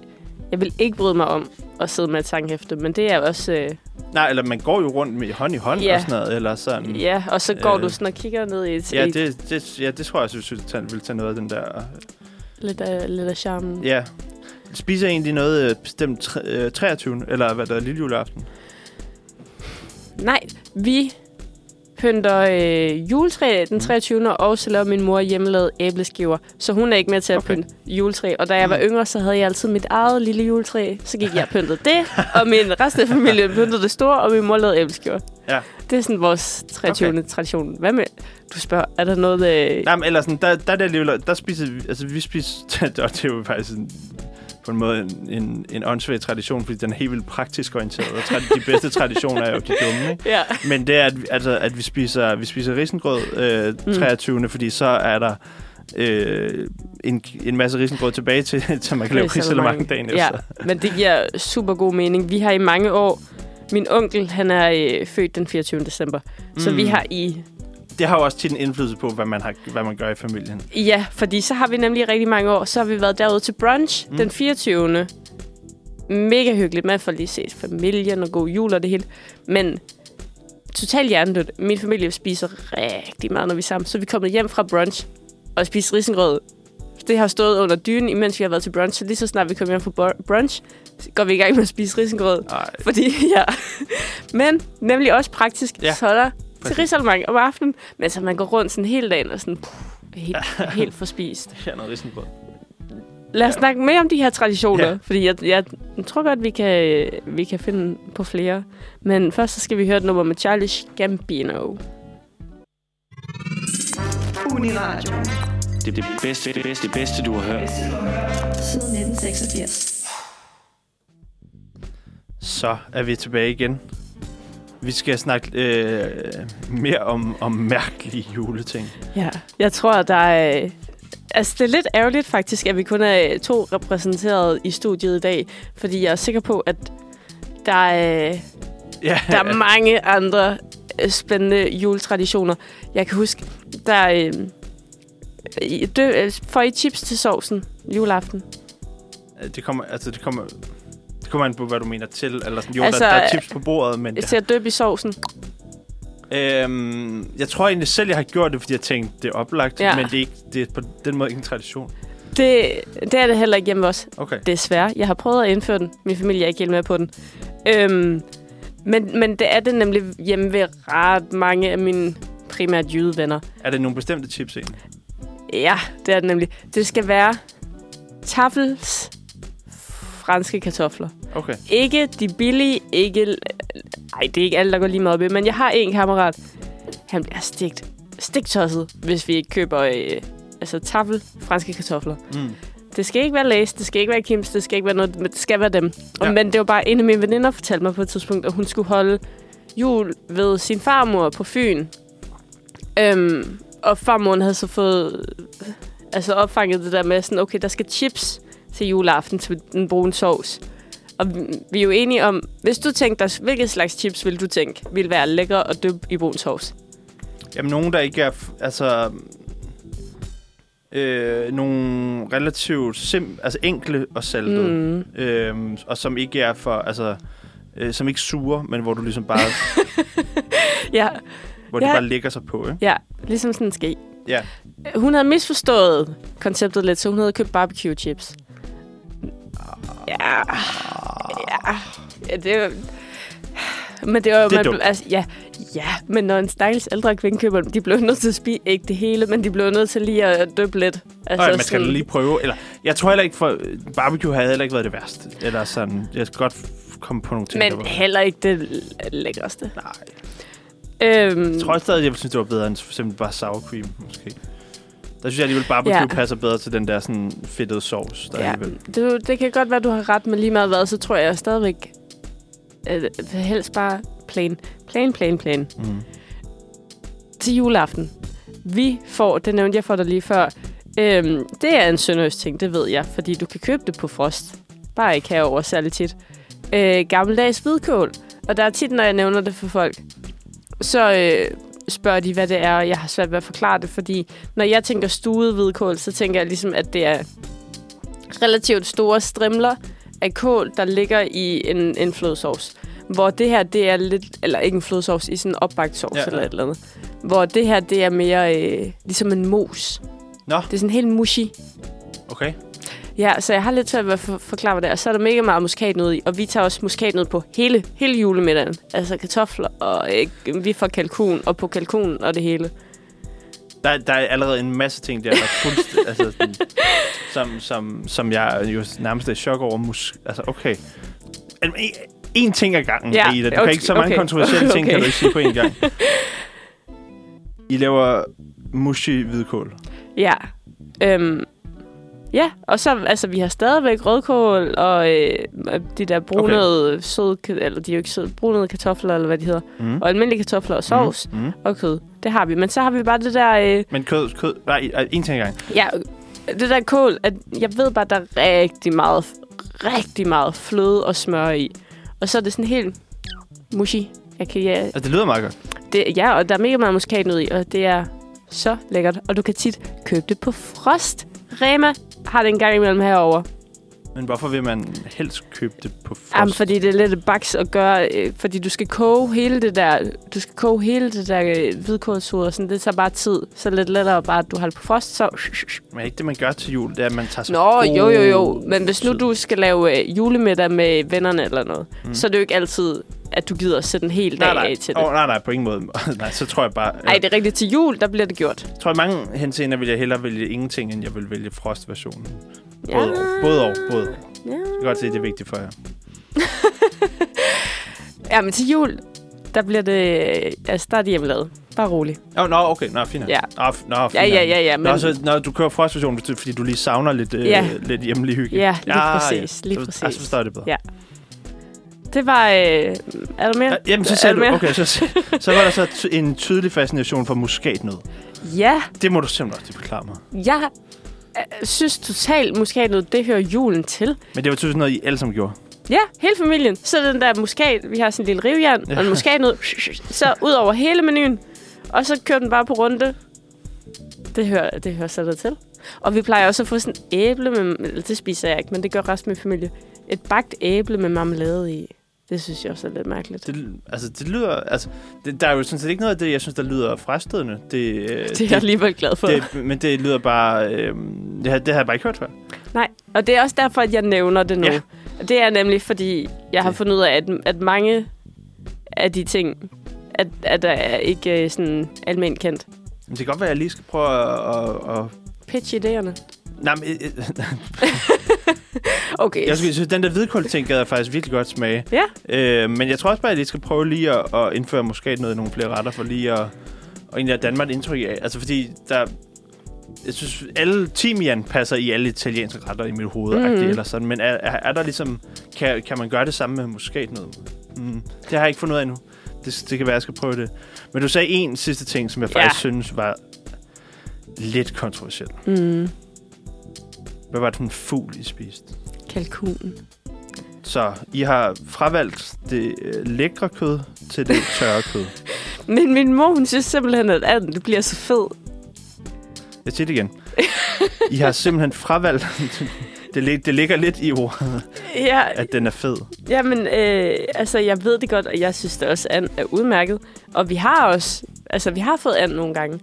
jeg vil ikke bryde mig om at sidde med et sanghæfte, men det er også... Øh, Nej, eller man går jo rundt med hånd i hånd Ja. og sådan noget, eller sådan. ja, og så går Øh, du sådan og kigger ned i et, Ja, et det, det, ja, det tror jeg vi tager- vil tage noget af den der... lidt, af, lidt af charmen. Ja. Spiser I egentlig noget øh, bestemt tre, øh, 23. eller hvad der er lille juleaften? Nej, vi pynter øh, juletræ den 23. og så laver min mor hjemmelavet æbleskiver. Så hun er ikke med til at Okay. pynte juletræ. Og da jeg var Mm. yngre, så havde jeg altid mit eget lille juletræ. Så gik jeg og pyntede det, og min resten af familien pyntede det store, og min mor lavede æbleskiver. Ja. Det er sådan vores 23. Okay. tradition. Hvad med? Du spørger, er der noget... Øh... Nej, men eller sådan, der, der, er det alligevel, der spiser vi, altså vi spiser, og det er jo faktisk en, på en måde en, en, en åndssvag tradition, fordi den er helt vildt praktisk orienteret, og de bedste traditioner er jo de dumme, ikke? Ja. Men det er, at, altså, at vi spiser, vi spiser risengrød øh, 23. fordi så er der øh, en, en masse risengrød tilbage til, til man kan lave risalemang dagen Ja, efter. men det giver super god mening. Vi har i mange år... Min onkel, han er øh, født den 24. december. Mm. Så Mm. vi har i Det har jo også tit en indflydelse på, hvad man, har, hvad man gør i familien. Ja, fordi så har vi nemlig rigtig mange år, så har vi været derude til brunch Mm. den 24. Mega hyggeligt. Man får lige set familien og god jul og det hele. Men totalt hjernedødt. Min familie spiser rigtig meget, når vi er sammen. Så er vi kommet hjem fra brunch og spist risengrød. Det har stået under dynen, imens vi har været til brunch. Så lige så snart vi kommer hjem fra br- brunch, så går vi i gang med at spise risengrød. Nej, Fordi, ja. Men nemlig også praktisk, ja, så er der til præcis. risalemang om aftenen. Men så man går rundt sådan hele dagen og sådan, puh, helt, helt forspist. her er noget risengrød. Lad os Ja. snakke mere om de her traditioner, Ja. fordi jeg, jeg tror godt, vi kan, vi kan finde på flere. Men først så skal vi høre et nummer med Charlie Gambino. Uniradioen. Det er det bedste, det bedste, det bedste, du har hørt. Siden 1986. Så er vi tilbage igen. Vi skal snakke øh, mere om, om mærkelige juleting. Ja, jeg tror, der er... Altså, det er lidt ærgerligt faktisk, at vi kun er to repræsenteret i studiet i dag. Fordi jeg er sikker på, at der er, Ja, der er mange andre øh, spændende juletraditioner. Jeg kan huske, der er... Øh, øh, får I chips til sovsen juleaften? det kommer, altså det kommer, det kommer an på, hvad du mener til. Eller sådan. Jo, Altså, der, der er tips på bordet, men Ja. Til at døbe i sovsen? øhm, jeg tror egentlig selv, jeg har gjort det, fordi jeg tænkte, det er oplagt. Ja. Men det er, ikke, det er på den måde ikke en tradition. Det, det er det heller ikke hjemme hos os. Okay. Desværre. Jeg har prøvet at indføre den. Min familie er ikke helt med på den. Øhm, men, men det er det nemlig hjemme ved ret mange af mine primært jydevenner. Er det nogle bestemte tips egentlig? Ja, det er det nemlig. Det skal være tafels franske kartofler. Okay. Ikke de billige, ikke... Ej, det er ikke alle, der går lige meget op i, men jeg har en kammerat. Han bliver stigt, stigtosset, hvis vi ikke køber øh, altså tafel franske kartofler. Mm. Det skal ikke være Lays, det skal ikke være Kims, det skal ikke være noget, men det skal være dem. Ja. Ja. Men det var bare en af mine veninder fortalte mig på et tidspunkt, at hun skulle holde jul ved sin farmor på Fyn. Øhm, og farmoren havde så fået altså opfanget det der med sådan, okay, der skal chips til juleaften til den brune sovs. Og vi- er jo enige om, hvis du tænkte dig, hvilket slags chips vil du tænke, ville være lækre og dyppe i brun sovs? Jamen, nogen, der ikke er... Altså... Øh, nogle relativt sim, altså enkle og saltede. Mm. Øhm, og som ikke er for... Altså, øh, som ikke suger, men hvor du ligesom bare... Ja, hvor det Ja. bare lægger sig på, ikke? ja, ligesom sådan en ske. Ja. Hun havde misforstået konceptet lidt, så hun havde købt barbecue chips. Ja, ja, ja det er men det var Det er man, altså, ja, ja, men når en stakkels ældre kvinde køber de blev nødt til at spise, ikke det hele, men de blev nødt til lige at døbe lidt. Altså, Øj, man skal lige prøve. Eller, jeg tror heller ikke, for barbecue havde heller ikke været det værste. Eller sådan, jeg skal godt komme på nogle ting, Men var... heller ikke det lækkerste. Nej, Øhm, jeg tror stadig, jeg synes, det var bedre end for eksempel bare sour cream, måske. Der synes jeg alligevel, barbecue Ja. passer bedre til den der sådan fedtede sovs, der ja, alligevel. det, det kan godt være, du har ret, men lige meget hvad, så tror jeg stadigvæk, at helst bare plain, plain, plain, plain. Mm. til juleaften. Vi får, det nævnte jeg for dig lige før, øhm, det er en sønderøst ting, det ved jeg, fordi du kan købe det på frost. Bare ikke herovre særlig tit. Øh, gammeldags hvidkål. Og der er tit, når jeg nævner det for folk, så øh, spørger de, hvad det er, og jeg har svært ved at forklare det, fordi når jeg tænker stuet hvidkål, så tænker jeg ligesom, at det er relativt store strimler af kål, der ligger i en, en flødesovs. Hvor det her, det er lidt, eller ikke en flødesovs, i sådan en opbagt ja, ja. eller et eller andet. Hvor det her, det er mere øh, ligesom en mos. Nå. Det er sådan helt mushy. Okay. Ja, så jeg har lidt svært ved at for, forklare, hvad det er. Så er der mega meget muskatnød i, og vi tager også muskatnød på hele, hele julemiddagen. Altså kartofler, og øh, vi får kalkun, og på kalkun og det hele. Der, der er allerede en masse ting der, der er fuldstændig, altså, sådan, som, som, som jeg jo nærmest er i chok over. Mus altså, okay. En, en ting ad gangen, Ja, Ida. Du okay, kan ikke så mange okay. kontroversielle ting, Okay. kan du ikke sige på en gang. I laver mushy hvidkål. Ja. Øhm, ja, og så, altså, vi har stadigvæk rødkål og øh, de der brunede okay. søde, eller de er jo ikke søde, brunede kartofler, eller hvad de hedder. Mm. Og almindelige kartofler og sovs Mm. Mm. og kød. Det har vi. Men så har vi bare det der, øh, Men kød, kød, nej, ej, en ting ad gangen. ja, det der kål, at jeg ved bare, der er rigtig meget, rigtig meget fløde og smør i. Og så er det sådan helt mushy. Jeg kan, ja, Altså, det lyder meget godt. det, ja, og der er mega meget muskatnød i, og det er så lækkert. Og du kan tit købe det på frost. Rema har det en gang imellem herover. Men hvorfor vil man helst købe det på frost? Jamen, fordi det er lidt baks at gøre, øh, fordi du skal koge hele det der, du skal koge hele det der øh, og sådan, det tager bare tid. Så lidt lettere bare, at du har det på frost, så... Men ikke det, man gør til jul, det er, at man tager sig Nå, jo, jo, jo. Men hvis nu du skal lave øh, julemiddag med vennerne eller noget, mm. så er det jo ikke altid, at du gider at sætte en hel dag Nej, nej. af til det. Oh, nej, nej, på ingen måde. nej, så tror jeg bare... Ej, det er rigtigt. Til jul, der bliver det gjort. Jeg tror, i mange henseender vil jeg hellere vælge ingenting, end jeg vil vælge frostversionen. Ja. Både og. Både og. Både. Ja. Jeg kan godt se, det er vigtigt for jer. Ja, men til jul, der bliver det... Altså, der er det hjemmelavet. Bare rolig. Oh, nå, okay. Nå, fint. nok. Ja. Nå, f- nå, fint Ja, ja, ja, ja. Men, Nå, så, når du kører frostversion, det er fordi du lige savner lidt, øh, Ja. lidt hjemlig hygge. Ja, lige præcis, lige så, præcis. Altså, forstår jeg det bedre. Ja. Det var... Øh, er der mere? Ja, Jamen, så der du, mere? okay, så, så var der så en tydelig fascination for muskatnød. Ja, Det må du simpelthen også forklare mig. jeg øh, synes totalt muskatnød, det hører julen til. Men det var tydeligt noget, I alle sammen gjorde. Ja, hele familien. Så den der muskat, vi har sådan en lille rivjern Ja. og en muskatnød, så ud over hele menuen. Og så kører den bare på runde. Det hører, det hører så der til. Og vi plejer også at få sådan æble med, det spiser jeg ikke, men det gør resten af min familie. Et bagt æble med marmelade i. Det synes jeg også er lidt mærkeligt. Det, Det, altså, det lyder... Altså, det, der er jo sådan set ikke noget af det, jeg synes, der lyder frastødende. Det, øh, det er jeg alligevel glad for. det, men det lyder bare... Øh, det, har, det har jeg bare ikke hørt før. Nej, og det er også derfor, at jeg nævner det nu. Ja. Det er nemlig, fordi jeg har Det- fundet ud af, at, at mange af de ting, at, at der er ikke øh, sådan almindeligt kendt. Men det kan godt være, at jeg lige skal prøve at... at, at Pitch idéerne. Nej, men, øh, Okay. jeg synes, den der hvidkål-ting gad jeg faktisk virkelig godt smage. Ja. Øh, men jeg tror også bare, at jeg skal prøve lige at, at indføre muskatnød i nogle flere retter, for lige at, og egentlig at Danmark indtryk af. Altså fordi der... Jeg synes, alle timian passer i alle italienske retter i mit hoved, mm. eller sådan. Men er, er, er der ligesom... Kan, kan man gøre det samme med muskatnød? Mm. Det har jeg ikke fundet ud af endnu. Det, det kan være, jeg skal prøve det. Men du sagde en sidste ting, som jeg Ja. faktisk synes var lidt kontroversiel. Mm, Hvad var det for en fugl, I spiste? kalkun. Så I har fravalgt det øh, lækre kød til det tørre kød. Men min mor, hun synes simpelthen, at anden, det bliver så fed. Jeg siger det igen. I har simpelthen fravalgt... det, det ligger lidt i ordet, Ja, at den er fed. jamen, øh, altså, jeg ved det godt, og jeg synes det også, and er udmærket. Og vi har også, altså, vi har fået and nogle gange.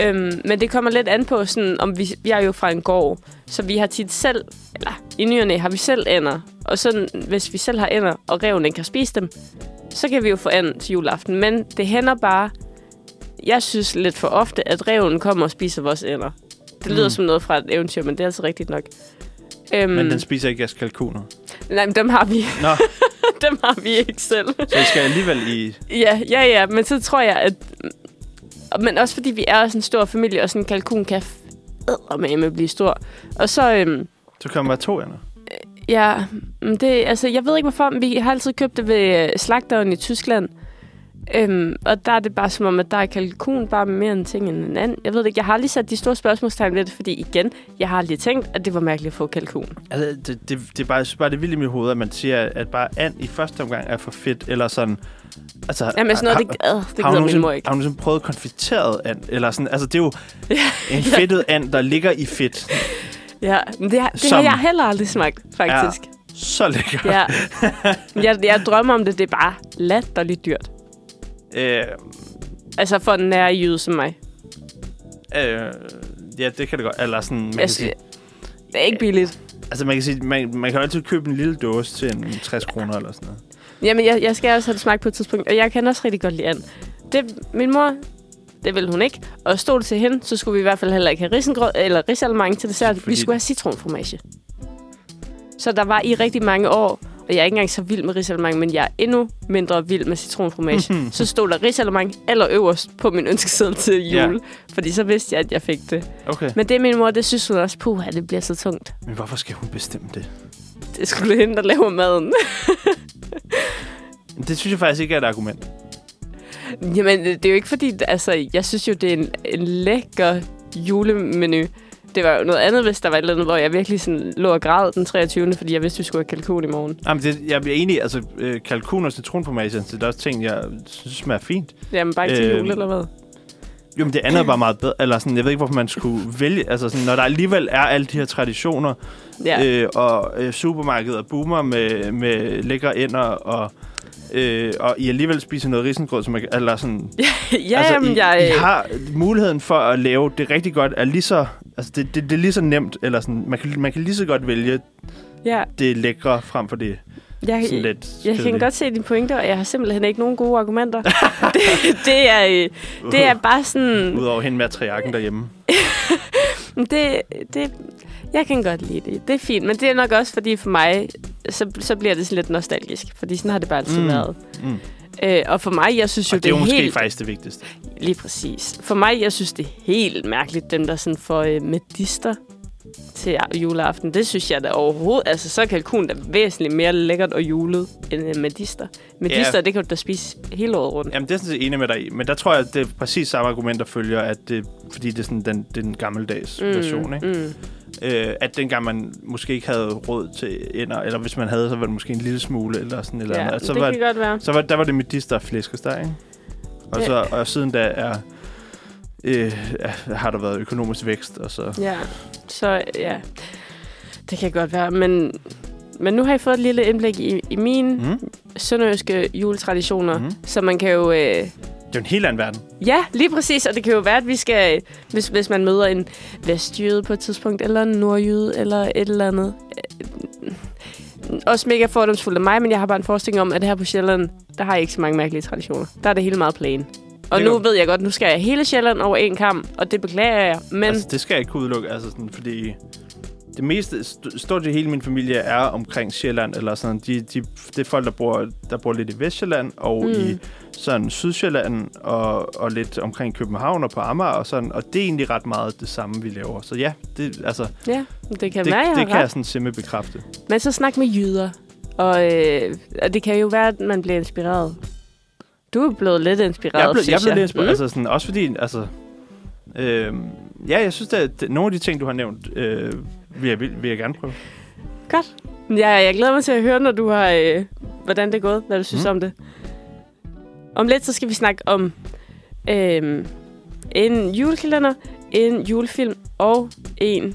Øhm, men det kommer lidt an på, sådan, om vi, vi er jo fra en gård, så vi har tit selv, eller i nyerne har vi selv ender. Og sådan, hvis vi selv har ender, og reven ikke kan spise dem, så kan vi jo få and til juleaften. Men det hænder bare, jeg synes lidt for ofte, at reven kommer og spiser vores ender. Det lyder mm. som noget fra et eventyr, men det er altså rigtigt nok. Øhm, Men den spiser ikke jeres kalkuner. Nej, men dem har vi, Nå, dem har vi ikke selv. så I skal alligevel i... Ja, ja, ja, men så tror jeg, at... Men også fordi vi er også en stor familie, og sådan en kalkun kan med blive stor. Og så, øhm, Så kommer der to ender. ja, det, altså, jeg ved ikke hvorfor, men vi har altid købt det ved øh, slagteren i Tyskland. Øhm, og der er det bare som om, at der er kalkun bare mere en ting end en anden. Jeg ved det ikke, jeg har aldrig sat de store spørgsmålstegn ved det, fordi igen, jeg har aldrig tænkt, at det var mærkeligt at få kalkun. Altså, det, det, det er bare, jeg synes bare, det er vildt i mit hoved, at man siger, at bare and i første omgang er for fedt, eller sådan... Altså, Jamen sådan noget, har, det, øh, det har, gider min mor ikke. har du nogensinde prøvet konfiteret and? Eller sådan, altså, det er jo en fedtet and, der ligger i fedt. Ja, men det, har, det har Som- jeg heller aldrig smagt, faktisk. Så lækker. Ja. jeg, jeg drømmer om det, det er bare latterligt dyrt. Øh, Altså for en nære jyde som mig. øh, ja, det kan det godt. Eller sådan, man kan Altså, sige, det er ikke billigt. altså, man kan sige, man, man kan altid købe en lille dåse til en 60 kroner eller sådan noget. Jamen, jeg, jeg skal også have det smagt på et tidspunkt, og jeg kan også rigtig godt lide and. Det, min mor, det ville hun ikke. Og stod det til hende, så skulle vi i hvert fald heller ikke have risengrød, eller risalemang til dessert. Fordi- Vi skulle have citronfromage. Så der var i rigtig mange år, og jeg er ikke engang så vild med risalemang, men jeg er endnu mindre vild med citronfromage. så stod der risalemang allerøverst på min ønskeseddel til jul. Ja. Fordi så vidste jeg, at jeg fik det. Okay. Men det min mor, det synes hun også, puha, det bliver så tungt. Men hvorfor skal hun bestemme det? Det skulle hende, der laver maden. Det synes jeg faktisk ikke er et argument. Jamen, det er jo ikke fordi, altså, jeg synes jo, det er en, en lækker julemenu. Det var jo noget andet, hvis der var et eller andet, hvor jeg virkelig sådan lå og græd den 23. Fordi jeg vidste, vi skulle have kalkun i morgen. Jamen, det, jeg bliver enig, altså øh, kalkun og citronformage, det er også ting, jeg synes smager fint. Jamen, bare ikke til Øhm, jul, eller hvad? Jo, men det andet er bare meget bedre. Eller sådan, jeg ved ikke, hvorfor man skulle vælge... Altså, sådan, når der alligevel er alle de her traditioner, Ja. øh, og øh, supermarkeder boomer med, med lækre ender, og, øh, og I alligevel spiser noget risengrød, som man, kan- eller sådan... ja, altså, jamen, I, jeg... I har muligheden for at lave det rigtig godt, er lige så... Altså, det, det, det er lige så nemt, eller sådan... Man kan, man kan lige så godt vælge ja, det lækre frem for det jeg, sådan lidt jeg kan kedelige. godt se dine pointer, og jeg har simpelthen ikke nogen gode argumenter. det, det, er, øh, det er bare sådan... Udover hende matriarken derhjemme. Det, det, jeg kan godt lide det. Det er fint, men det er nok også, fordi for mig, så, så bliver det sådan lidt nostalgisk. Fordi sådan har det bare altid Mm. været. Mm. Øh, og for mig, jeg synes jo, Og det er jo måske helt... faktisk det vigtigste. Lige præcis. For mig, jeg synes, det er helt mærkeligt, dem der sådan får øh, medister til juleaften. Det synes jeg da overhovedet... Altså, så er kalkun da væsentligt mere lækkert og julet end øh, medister. Medister, Ja. det kan du da spise hele året rundt. Jamen, det er sådan set enig med dig i. Men der tror jeg, at det er præcis samme argument, der følger, at det, fordi det er sådan den, den gammeldags mm, version, ikke? Mm. Øh, at dengang man måske ikke havde råd til ender, eller hvis man havde, så var det måske en lille smule, eller sådan eller Ja, andet. Så det var, kan godt være. så var, der var det medister og flæskesteg, ikke? Og, så, og siden da er, øh, har der været økonomisk vækst, og så... Ja, så ja, det kan godt være. Men, men nu har I fået et lille indblik i, i mine mm. Sønderjyske juletraditioner, mm. Så man kan jo... Øh, det er jo en helt anden verden. ja, lige præcis, og det kan jo være, at vi skal, hvis, hvis man møder en vestjyde på et tidspunkt, eller en nordjyde, eller et eller andet. Øh, også mega fordomsfuldt af mig, men jeg har bare en forestilling om, at her på Sjælland, der har jeg ikke så mange mærkelige traditioner. Der er det hele meget plain. Og Det nu ved jeg godt, nu skal jeg hele Sjælland over en kamp, og det beklager jeg. Men Altså, det skal jeg ikke kunne udelukke, altså sådan, fordi det meste, st- stort set hele min familie er omkring Sjælland, eller sådan, de, de, det er folk, der bor, der bor lidt i Vestjylland, og Mm. i sådan Sydsjælland, og, og lidt omkring København og på Amager, og sådan, og det er egentlig ret meget det samme, vi laver. Så ja, det, altså, ja, det kan det, være, jeg det har kan jeg sådan simpelthen bekræfte. Men så snak med jyder. Og, øh, og det kan jo være, at man bliver inspireret. Du er blevet lidt inspireret, Jeg blev, jeg blev lidt inspireret, Mm. altså sådan, også fordi, altså, øh, ja, jeg synes, at nogle af de ting, du har nævnt, øh, vil, jeg, vil, vil jeg gerne prøve. Godt. Ja, jeg glæder mig til at høre, når du har, øh, hvordan det er gået, hvad du synes. Mm. om det. Om lidt, så skal vi snakke om øh, en julekalender, en julefilm og en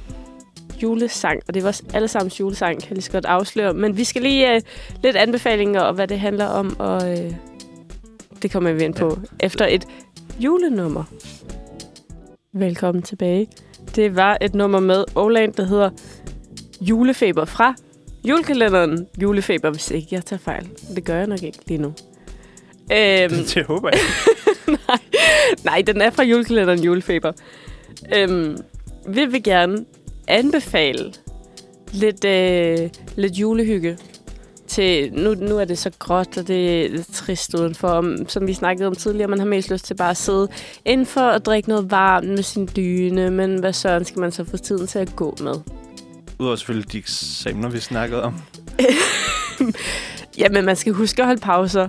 julesang. Og det er vores allesammens julesang, kan jeg lige så godt afsløre. Men vi skal lige øh, lidt anbefalinger og hvad det handler om, og øh, det kommer vi ind på efter et julenummer. Velkommen tilbage. Det var et nummer med Oland, der hedder Julefeber fra julekalenderen Julefeber, hvis ikke jeg tager fejl. Det gør jeg nok ikke lige nu. Øhm, Det håber jeg. nej, den er fra julekalenderen Julefeber. Øhm, vi vil gerne anbefale lidt, øh, lidt julehygge til, nu, nu er det så gråt, og det er trist udenfor, om, som vi snakkede om tidligere. Man har mest lyst til bare at sidde indenfor og drikke noget varmt med sin dyne, men hvad søren skal man så få tiden til at gå med? Udover selvfølgelig de eksamener, vi snakkede om. Jamen, man skal huske at holde pauser.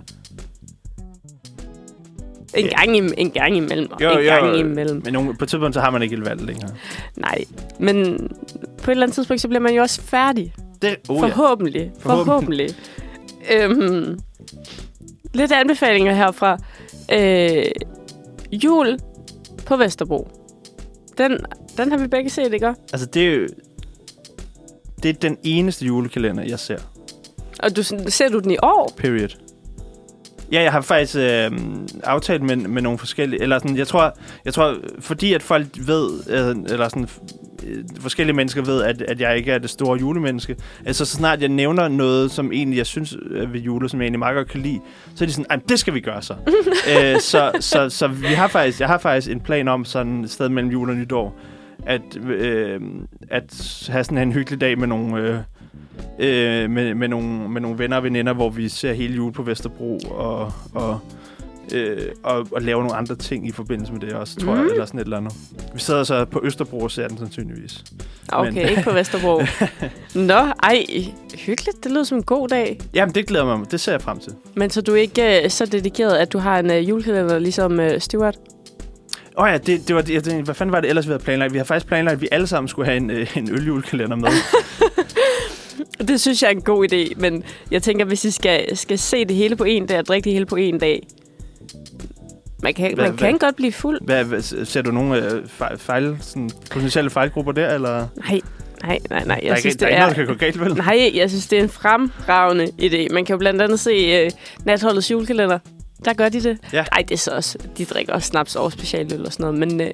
En, Ja. gang, im- en gang imellem. Jo, en jo, gang imellem. Men nogle, på et tidspunkt, så har man ikke et valg længere. Nej, men på et eller andet tidspunkt, så bliver man jo også færdig. Det, oh, ja. Forhåbentlig. Forhåbentlig. Forhåbentlig. øhm, lidt anbefalinger herfra. Øh, jul på Vesterbro. Den, den har vi begge set, ikke? Altså, det er jo... Det er den eneste julekalender, jeg ser. Og du, ser du den i år? Period. Ja, jeg har faktisk øh, aftalt med, med nogle forskellige... Eller sådan, jeg tror, jeg tror, fordi at folk ved, øh, eller sådan, øh, forskellige mennesker ved, at, at jeg ikke er det store julemenneske. Altså, så snart jeg nævner noget, som egentlig jeg synes er ved jule, som jeg egentlig meget godt kan lide, så er de sådan, "Ej, det skal vi gøre så. øh, så, så, så vi har faktisk, jeg har faktisk en plan om sådan et sted mellem jul og nytår, at, øh, at have sådan en hyggelig dag med nogle... Øh, øh, med, med, nogle, med nogle venner og veninder, hvor vi ser hele jul på Vesterbro og, og, øh, og, og laver nogle andre ting i forbindelse med det også, tror Mm. jeg, eller sådan et eller andet. Vi sidder så på Østerbro og ser den sandsynligvis. Okay, Men- ikke på Vesterbro. Nå, ej, hyggeligt. Det lyder som en god dag. Jamen, det glæder mig. Det ser jeg frem til. Men så du er ikke øh, så dedikeret, at du har en øh, julekalender ligesom øh, Stuart? Åh oh ja, det, det var, det, det, hvad fanden var det ellers, vi havde planlagt? Vi har faktisk planlagt, at vi alle sammen skulle have en, øh, en øljulekalender med. Det synes jeg er en god idé, men jeg tænker, hvis I skal, skal se det hele på en dag og drikke det hele på en dag, man kan, Hvad- man kan godt blive fuld. Hvad, ser du nogle øh, fejl, fejl, sådan, potentielle fejlgrupper der, eller? Nej, nej, nej, nej. der er Jeg ikke, synes, der er det ikke noget, er... der kan gå galt, vel? Nej, jeg synes, det er en fremragende idé. Man kan jo blandt andet se uh, Natholdets julekalender. Der gør de det. Ja. Nej, det er så også... De drikker også snaps og specialøl og sådan noget, men... Uh,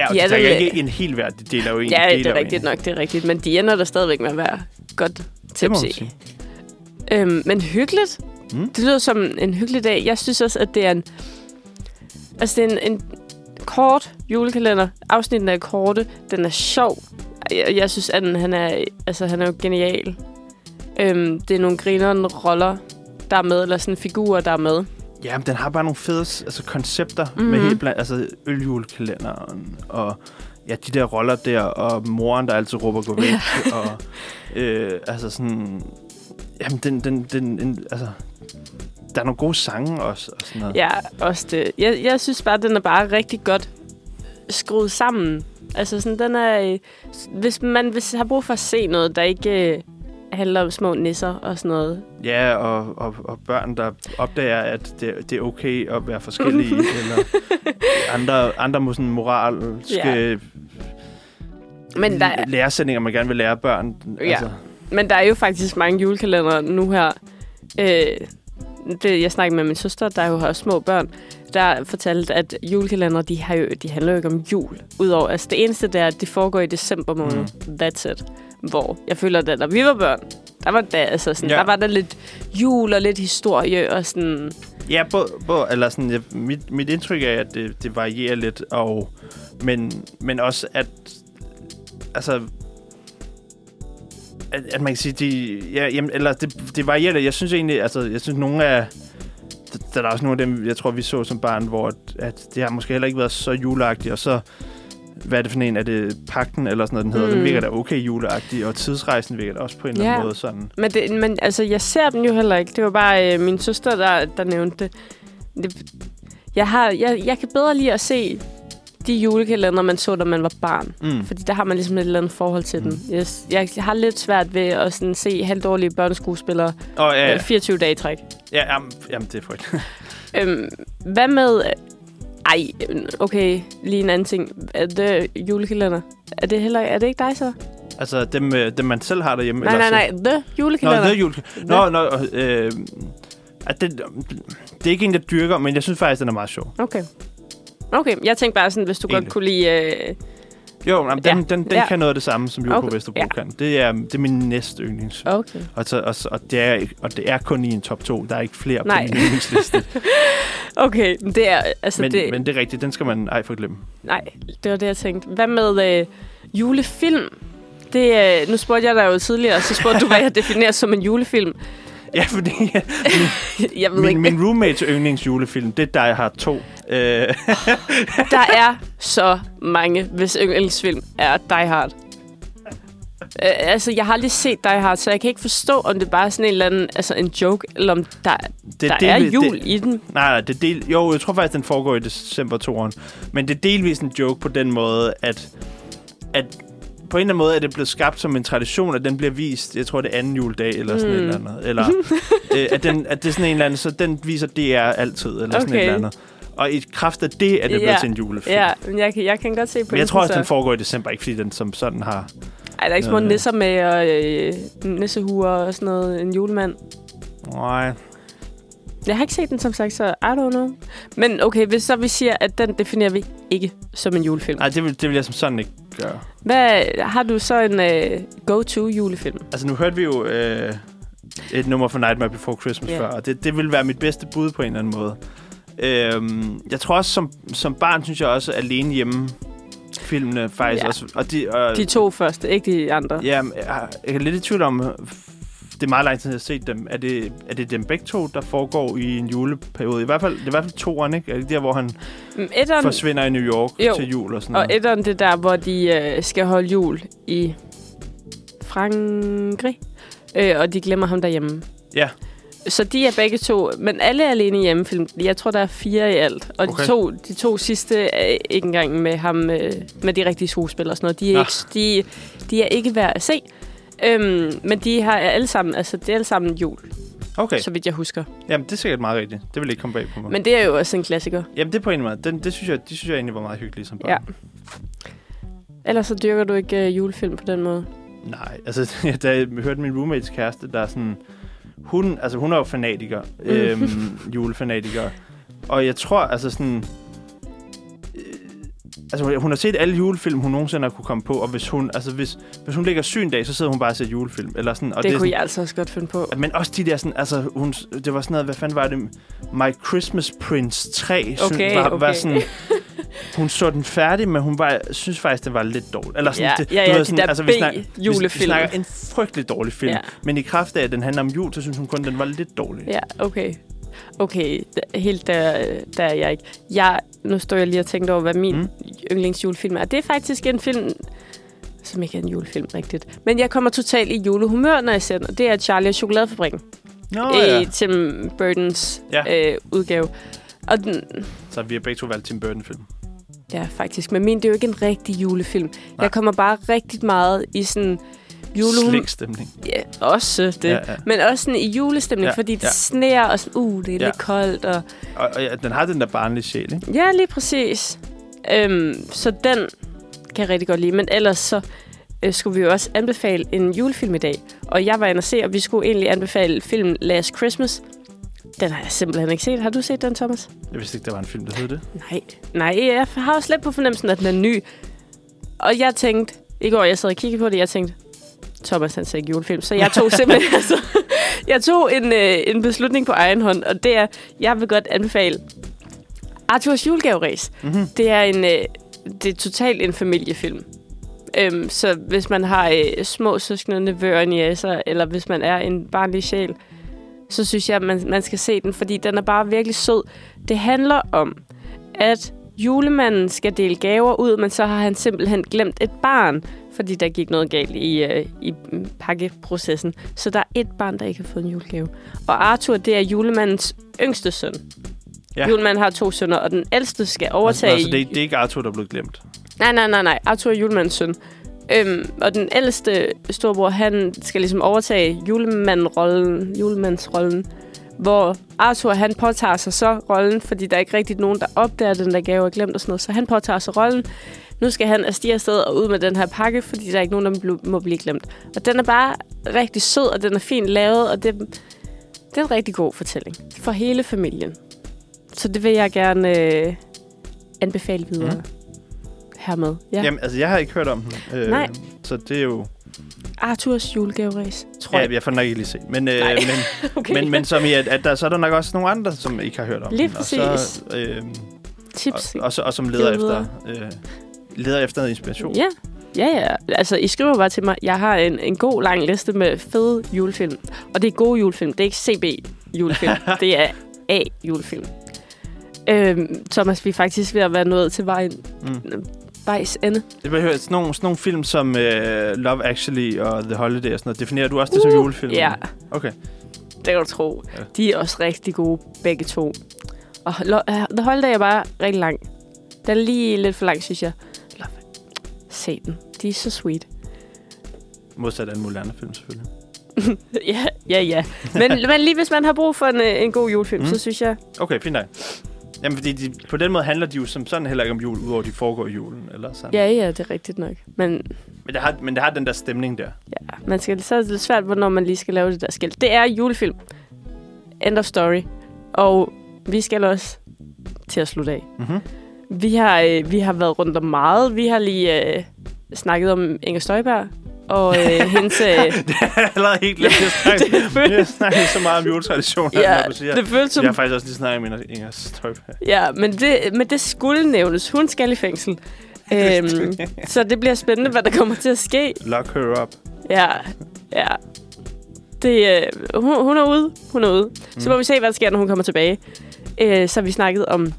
Ja, og Ja, de drikker det- ikke en hel hver. De deler jo en. ja, det er rigtigt en. nok, det er rigtigt. Men de ender der stadigvæk med at være godt tipsy. Øhm, men hyggeligt. Mm. Det lyder som en hyggelig dag. Jeg synes også, at det er en... Altså, det er en, en kort julekalender. Afsnitten er korte. Den er sjov. Jeg, jeg synes, at den, han er, altså, han er jo genial. Øhm, det er nogle grinerende roller, der er med, eller sådan figurer, der er med. Ja, men den har bare nogle fede altså, koncepter mm-hmm. Mhm. med helt blandt, altså øljulekalenderen og ja, de der roller der, og moren, der altid råber gå væk, og øh, altså sådan, jamen den, den, den, en, altså, der er nogle gode sange også, og sådan noget. Ja, også det. Jeg, jeg synes bare, den er bare rigtig godt skruet sammen. Altså sådan, den er... øh, Hvis man hvis har brug for at se noget, der ikke øh, handler om små nisser og sådan noget. Ja, og, og, og børn, der opdager, at det, det er okay at være forskellige, eller andre, andre sådan moralske Ja. Men der, er- læresætninger, man gerne vil lære børn. Ja. Altså, men der er jo faktisk mange julekalendere nu her. Øh, det, jeg snakkede med min søster, der jo har små børn, der fortalte, at julekalendere, de, har jo, de handler jo ikke om jul. Udover, altså det eneste, der er, at det foregår i december måned. Mm. That's it. Hvor jeg føler, at da vi var børn, der var, der, altså sådan, Ja. der var der lidt jul og lidt historie og sådan... Ja, både, både, eller sådan, jeg, mit, mit indtryk er, at det, det varierer lidt, og, men, men også, at altså, at, at man kan sige, de, ja, jamen, eller det, det varierer lidt. Jeg synes egentlig, altså, jeg synes nogle af, der, der er også nogle af dem, jeg tror, vi så som barn, hvor at, at det har måske heller ikke været så juleagtigt, og så, hvad er det for en? Er det Pakten, eller sådan noget, den hedder? Mm. Den virker da okay juleagtig, og Tidsrejsen virker da også på en eller anden Ja. måde sådan. Men, det, men altså, jeg ser den jo heller ikke. Det var bare øh, min søster, der, der nævnte det. det jeg, har, jeg, jeg kan bedre lide at se de julekalender, man så, da man var barn. Mm. Fordi der har man ligesom et eller andet forhold til Mm. den. Jeg, jeg har lidt svært ved at sådan se halvdårlige børneskuespillere Og ja, ja. ja, 24 dage i træk. ja jamen, jamen, det er frygteligt. Øhm, hvad med... Ej, okay, lige en anden ting. Er det julekalender? Er det, heller, er det ikke dig så? altså, dem, øh, dem man selv har derhjemme. Nej, eller nej, nej. The Nå, julekalender. det er jul. Nå, nå, øh, at det, det er ikke en, jeg dyrker, men jeg synes faktisk, den er meget sjov. Okay. Okay, jeg tænkte bare sådan, hvis du Egentlig. godt kunne lide... Øh, Jo, jamen, den, Ja, den, den ja. kan noget af det samme, som Jul på Okay, Vesterbro ja. kan. Det er, det er min næste yndlings. okay. Og, så, og, og, det er, og det er kun i en top 2. Der er ikke flere Nej. på min yndlingsliste. Okay, det er... Altså, men, det, men det er rigtigt, den skal man ej for glemme. Nej, det var det, jeg tænkte. Hvad med øh, julefilm? Det, øh, nu spurgte jeg dig jo tidligere, så spurgte du, hvad jeg definerer som en julefilm. Ja, fordi Jeg ved min, ikke, min roommates yndlingsjulefilm, det er Die Hard 2. Øh, der er så mange, hvis yndlingsfilm er Die Hard. Øh, altså, jeg har aldrig set Die Hard, så jeg kan ikke forstå, om det bare er sådan en eller anden, altså en joke, eller om der, det der er delvis- jul Det, i den. nej, det er del, jo, jeg tror faktisk, den foregår i december 2'eren. Men det er delvis en joke på den måde, at, at på en eller anden måde er det blevet skabt som en tradition, at den bliver vist, jeg tror det er anden juledag, eller sådan Mm. et eller andet. Eller, øh, at, den, at det er sådan en eller anden, så den viser DR altid, eller sådan et Okay. eller andet. Og i kraft af det er det blevet Ja. til en julefilm. Ja, men jeg kan, jeg kan godt se på Men jeg tror også, så. den foregår i december, ikke fordi den som sådan har... Ej, der er ikke små Øh. nisser med, og øh, nissehuer og sådan noget. En julemand. Nej, Jeg har ikke set den, som sagt, så I don't know. Men okay, hvis så vi siger, at den definerer vi ikke som en julefilm. nej det, vil, det vil jeg som sådan ikke gøre. Hvad har du så en uh, go-to julefilm? Altså, nu hørte vi jo øh, et nummer fra Nightmare Before Christmas Ja. yeah. før, og det, det vil være mit bedste bud på en eller anden måde. Øhm, jeg tror også, som, som barn, synes jeg også, alene hjemme filmene faktisk Ja. også. Og de, og, De to første, ikke de andre. Ja, jeg, jeg er lidt i tvivl om, det er meget lang tid, jeg har set dem. Er det, er det dem begge to, der foregår i en juleperiode? I hvert fald, det er i hvert fald toeren, ikke? Er det der, hvor han Mm, Etteren, forsvinder i New York Jo. til jul og sådan og noget? etteren, det er der, hvor de uh, skal holde jul i Frankrig. Øh, og de glemmer ham derhjemme. Ja. Så de er begge to, men alle er alene hjemmefilm. Jeg tror, der er fire i alt. Og Okay. de, to, de to sidste er ikke engang med ham, øh, med de rigtige skuespillere og sådan noget. De er, Nå. ikke, de, de er ikke værd at se. Øhm, men de har alle sammen, altså det er alle sammen jul, Okay, så vidt jeg husker. jamen det er sikkert meget rigtigt. Det vil ikke komme bag på mig. Men det er jo også en klassiker. Jamen det er på en måde. Den, det synes jeg, de synes jeg egentlig var meget hyggeligt som barn. Ja. Ellers så dyrker du ikke øh, julefilm på den måde. Nej, altså da jeg hørte min roommates kæreste, der er sådan... Hun, altså hun er jo fanatiker, Mm. øhm, julefanatiker. Og jeg tror, altså sådan... Altså hun har set alle julefilm, hun nogensinde har kunne komme på, og hvis hun, altså hvis, hvis hun ligger syg en dag, så sidder hun bare og ser julefilm. Eller sådan, og det, det kunne sådan, jeg altså også godt finde på. Men også de der sådan, altså hun, det var sådan noget, hvad fanden var det? My Christmas Prince 3, synes- Okay, var, var okay. sådan, hun så den færdig, men hun var, synes faktisk, det var lidt dårligt. Eller sådan, Ja, det, ja, du ja, ved, de der altså, vi snak- vi, vi B-julefilm. snakker en frygtelig dårlig film. Ja. Men i kraft af, at den handler om jul, så synes hun kun, den var lidt dårlig. Ja, okay. Okay, helt der, der er jeg ikke. Jeg, nu står jeg lige og tænker over, hvad min Mm. yndlingsjulefilm er. Det er faktisk en film, som ikke er en julefilm rigtigt. Men jeg kommer totalt i julehumør, når jeg ser den, og det er Charlie og Chokoladefabrikken. Nå Oh, ja. I Tim Burtons ja. øh, udgave. Og den, Så vi har begge to valgt Tim Burton-film. ja, faktisk. Men min, det er jo ikke en rigtig julefilm. Nej. Jeg kommer bare rigtig meget i sådan julehumør. Slikstemning. Ja, også det. Ja, Ja. Men også sådan i julestemning, Ja, fordi det ja. sneer, og sådan, uh, det er ja. lidt koldt. Og, Og, og ja, den har den der barnlige sjæl, ikke? ja, lige præcis. Øhm, så den kan jeg rigtig godt lide. Men ellers så øh, skulle vi jo også anbefale en julefilm i dag. Og jeg var inde og se, og vi skulle egentlig anbefale filmen Last Christmas. Den har jeg simpelthen ikke set. Har du set den, Thomas? Jeg vidste ikke, der var en film, der hed det. Nej. Nej, jeg har også lidt på fornemmelsen, at den er ny. Og jeg tænkte, i går jeg sad og kiggede på det, jeg tænkte, Thomas han ser ikke julefilm. Så jeg tog simpelthen, altså, jeg tog en, øh, en beslutning på egen hånd, og det er, jeg vil godt anbefale Arthurs julegaveræs. Mm-hmm. Det er en, øh, det er totalt en familiefilm. Øhm, så hvis man har øh, små søskende, nevøer, niæser, eller hvis man er en barnlig sjæl, så synes jeg, at man, man skal se den, fordi den er bare virkelig sød. Det handler om, at julemanden skal dele gaver ud, men så har han simpelthen glemt et barn, fordi der gik noget galt i, øh, i pakkeprocessen. Så der er et barn, der ikke har fået en julegave. Og Arthur, det er julemandens yngste søn. Ja. Julemanden har to sønner, og den ældste skal overtage... Altså, det, er- det er ikke Arthur, der er blevet glemt. Nej, nej, nej, nej. Arthur er julemandens søn. Øhm, og den ældste storbror, han skal ligesom overtage julemandrollen, julemandsrollen, hvor Arthur, han påtager sig så rollen, fordi der er ikke rigtig nogen, der opdager, den der gave er glemt og sådan noget, så han påtager sig rollen. Nu skal han afstige afsted og ud med den her pakke, fordi der er ikke nogen, der må blive glemt. Og den er bare rigtig sød, og den er fint lavet, og det, det er en rigtig god fortælling for hele familien. Så det vil jeg gerne øh, anbefale videre Mm. hermed. Ja. Jamen, altså, jeg har ikke hørt om den. Øh, Nej. Så det er jo... Arthurs julegaveræs, tror Ja, jeg. jeg får nok ikke lige set. Men, øh, men, Okay. men, men som i, at, at der, så er der nok også nogle andre, som ikke har hørt om Lige den. Og, så, præcis. øh, Tips. og, og, så, og som leder efter, øh, leder efter noget inspiration. Ja, ja, ja. Altså, I skriver bare til mig, jeg har en, en god lang liste med fede julefilm. Og det er gode julefilm. Det er ikke CB-julefilm. det er A-julefilm. Øhm, Thomas, vi er faktisk ved at være nået til vejen, Mm. Vejs ende. Det behøver sådan nogle, sådan nogle film som øh, Love Actually og The Holiday og sådan noget. Definerer du også det som julefilm? Uh, Ja, Okay. det kan du tro. Ja. De er også rigtig gode, begge to. Og uh, The Holiday er bare rigtig lang. Den er lige lidt for lang, synes jeg. Love. Se den. De er så sweet. Modsat af en moderne film, selvfølgelig. Ja, ja, ja. Men, men lige hvis man har brug for en, øh, en god julefilm, Mm. så synes jeg... Okay, fint nok. Jamen, fordi de, på den måde handler de jo som sådan heller ikke om jul, udover de foregår i julen. Eller sådan. Ja, ja, det er rigtigt nok. Men Men, det har, men det har den der stemning der. ja, man skal, så er det lidt svært, hvornår man lige skal lave det der skilt. Det er julefilm. End of story. Og vi skal også til at slutte af. Mm-hmm. Vi har, øh, vi har været rundt om meget. Vi har lige øh, snakket om Inger Støjberg. Og øh, hendes... Øh, det er allerede helt glemt. Jeg snakker, det føles- jeg snakker så meget om juletraditioner, ja, du siger. det føles som Jeg har faktisk også lige snakket om Inger- Inger Støjberg. Ja, men det, men det skulle nævnes. Hun skal i fængsel. øhm, så det bliver spændende, hvad der kommer til at ske. Lock her up. Ja, ja. Det, øh, hun, hun er ude. Hun er ude. Så Mm. må vi se, hvad der sker, når hun kommer tilbage. Øh, så har vi snakket om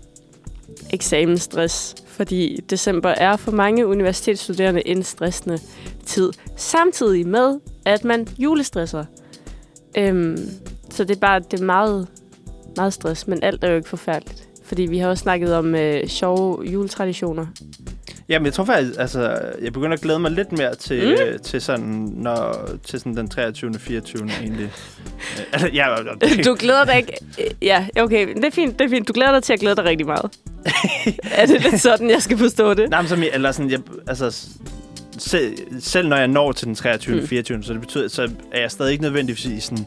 eksamensstress, fordi december er for mange universitetsstuderende en stressende tid. Samtidig med, at man julestresser. Øhm, så det er bare det er meget, meget stress, men alt er jo ikke forfærdeligt. Fordi vi har også snakket om øh, sjove juletraditioner. Jamen, jeg tror faktisk, altså, jeg begynder at glæde mig lidt mere til, Mm. øh, til sådan, når, til sådan den 23. 24. egentlig. Altså, ja. Du glæder dig ikke... Ja, okay, det er fint, det er fint. Du glæder dig til at glæde dig rigtig meget. er det lidt sådan, jeg skal forstå det? Nej, men som, eller sådan, jeg, altså, selv, selv når jeg når til den 23. Mm. Mm. 24. så det betyder, så er jeg stadig ikke nødvendigvis i sådan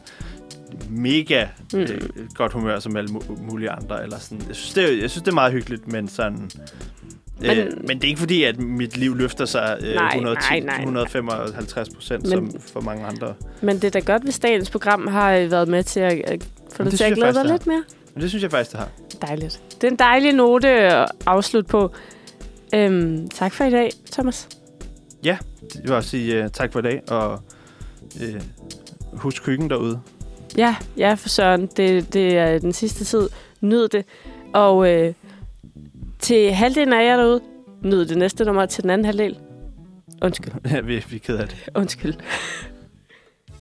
mega Mm. øh, godt humør som alle mu- mulige andre. Eller sådan. Jeg, synes, det jeg synes, det er meget hyggeligt, men sådan... Men, Men- øh, men det er ikke fordi, at mit liv løfter sig øh, Nej, 110, nej, nej. 155 procent, som for mange andre. Men det er da godt, hvis dagens program har øh, været med til at, at få Jamen, dig til at glæde dig lidt mere. Men det synes jeg faktisk, det har. Dejligt. Det er en dejlig note at afslutte på. Øhm, tak for i dag, Thomas. Jeg vil også sige uh, tak for i dag, og uh, husk køkken derude. Ja, ja, for søren. Det, det er den sidste tid. Nyd det. Og øh, til halvdelen af jer derude, nyd det næste nummer til den anden halvdel. Undskyld, Ja, vi, vi er ked af det. undskyld.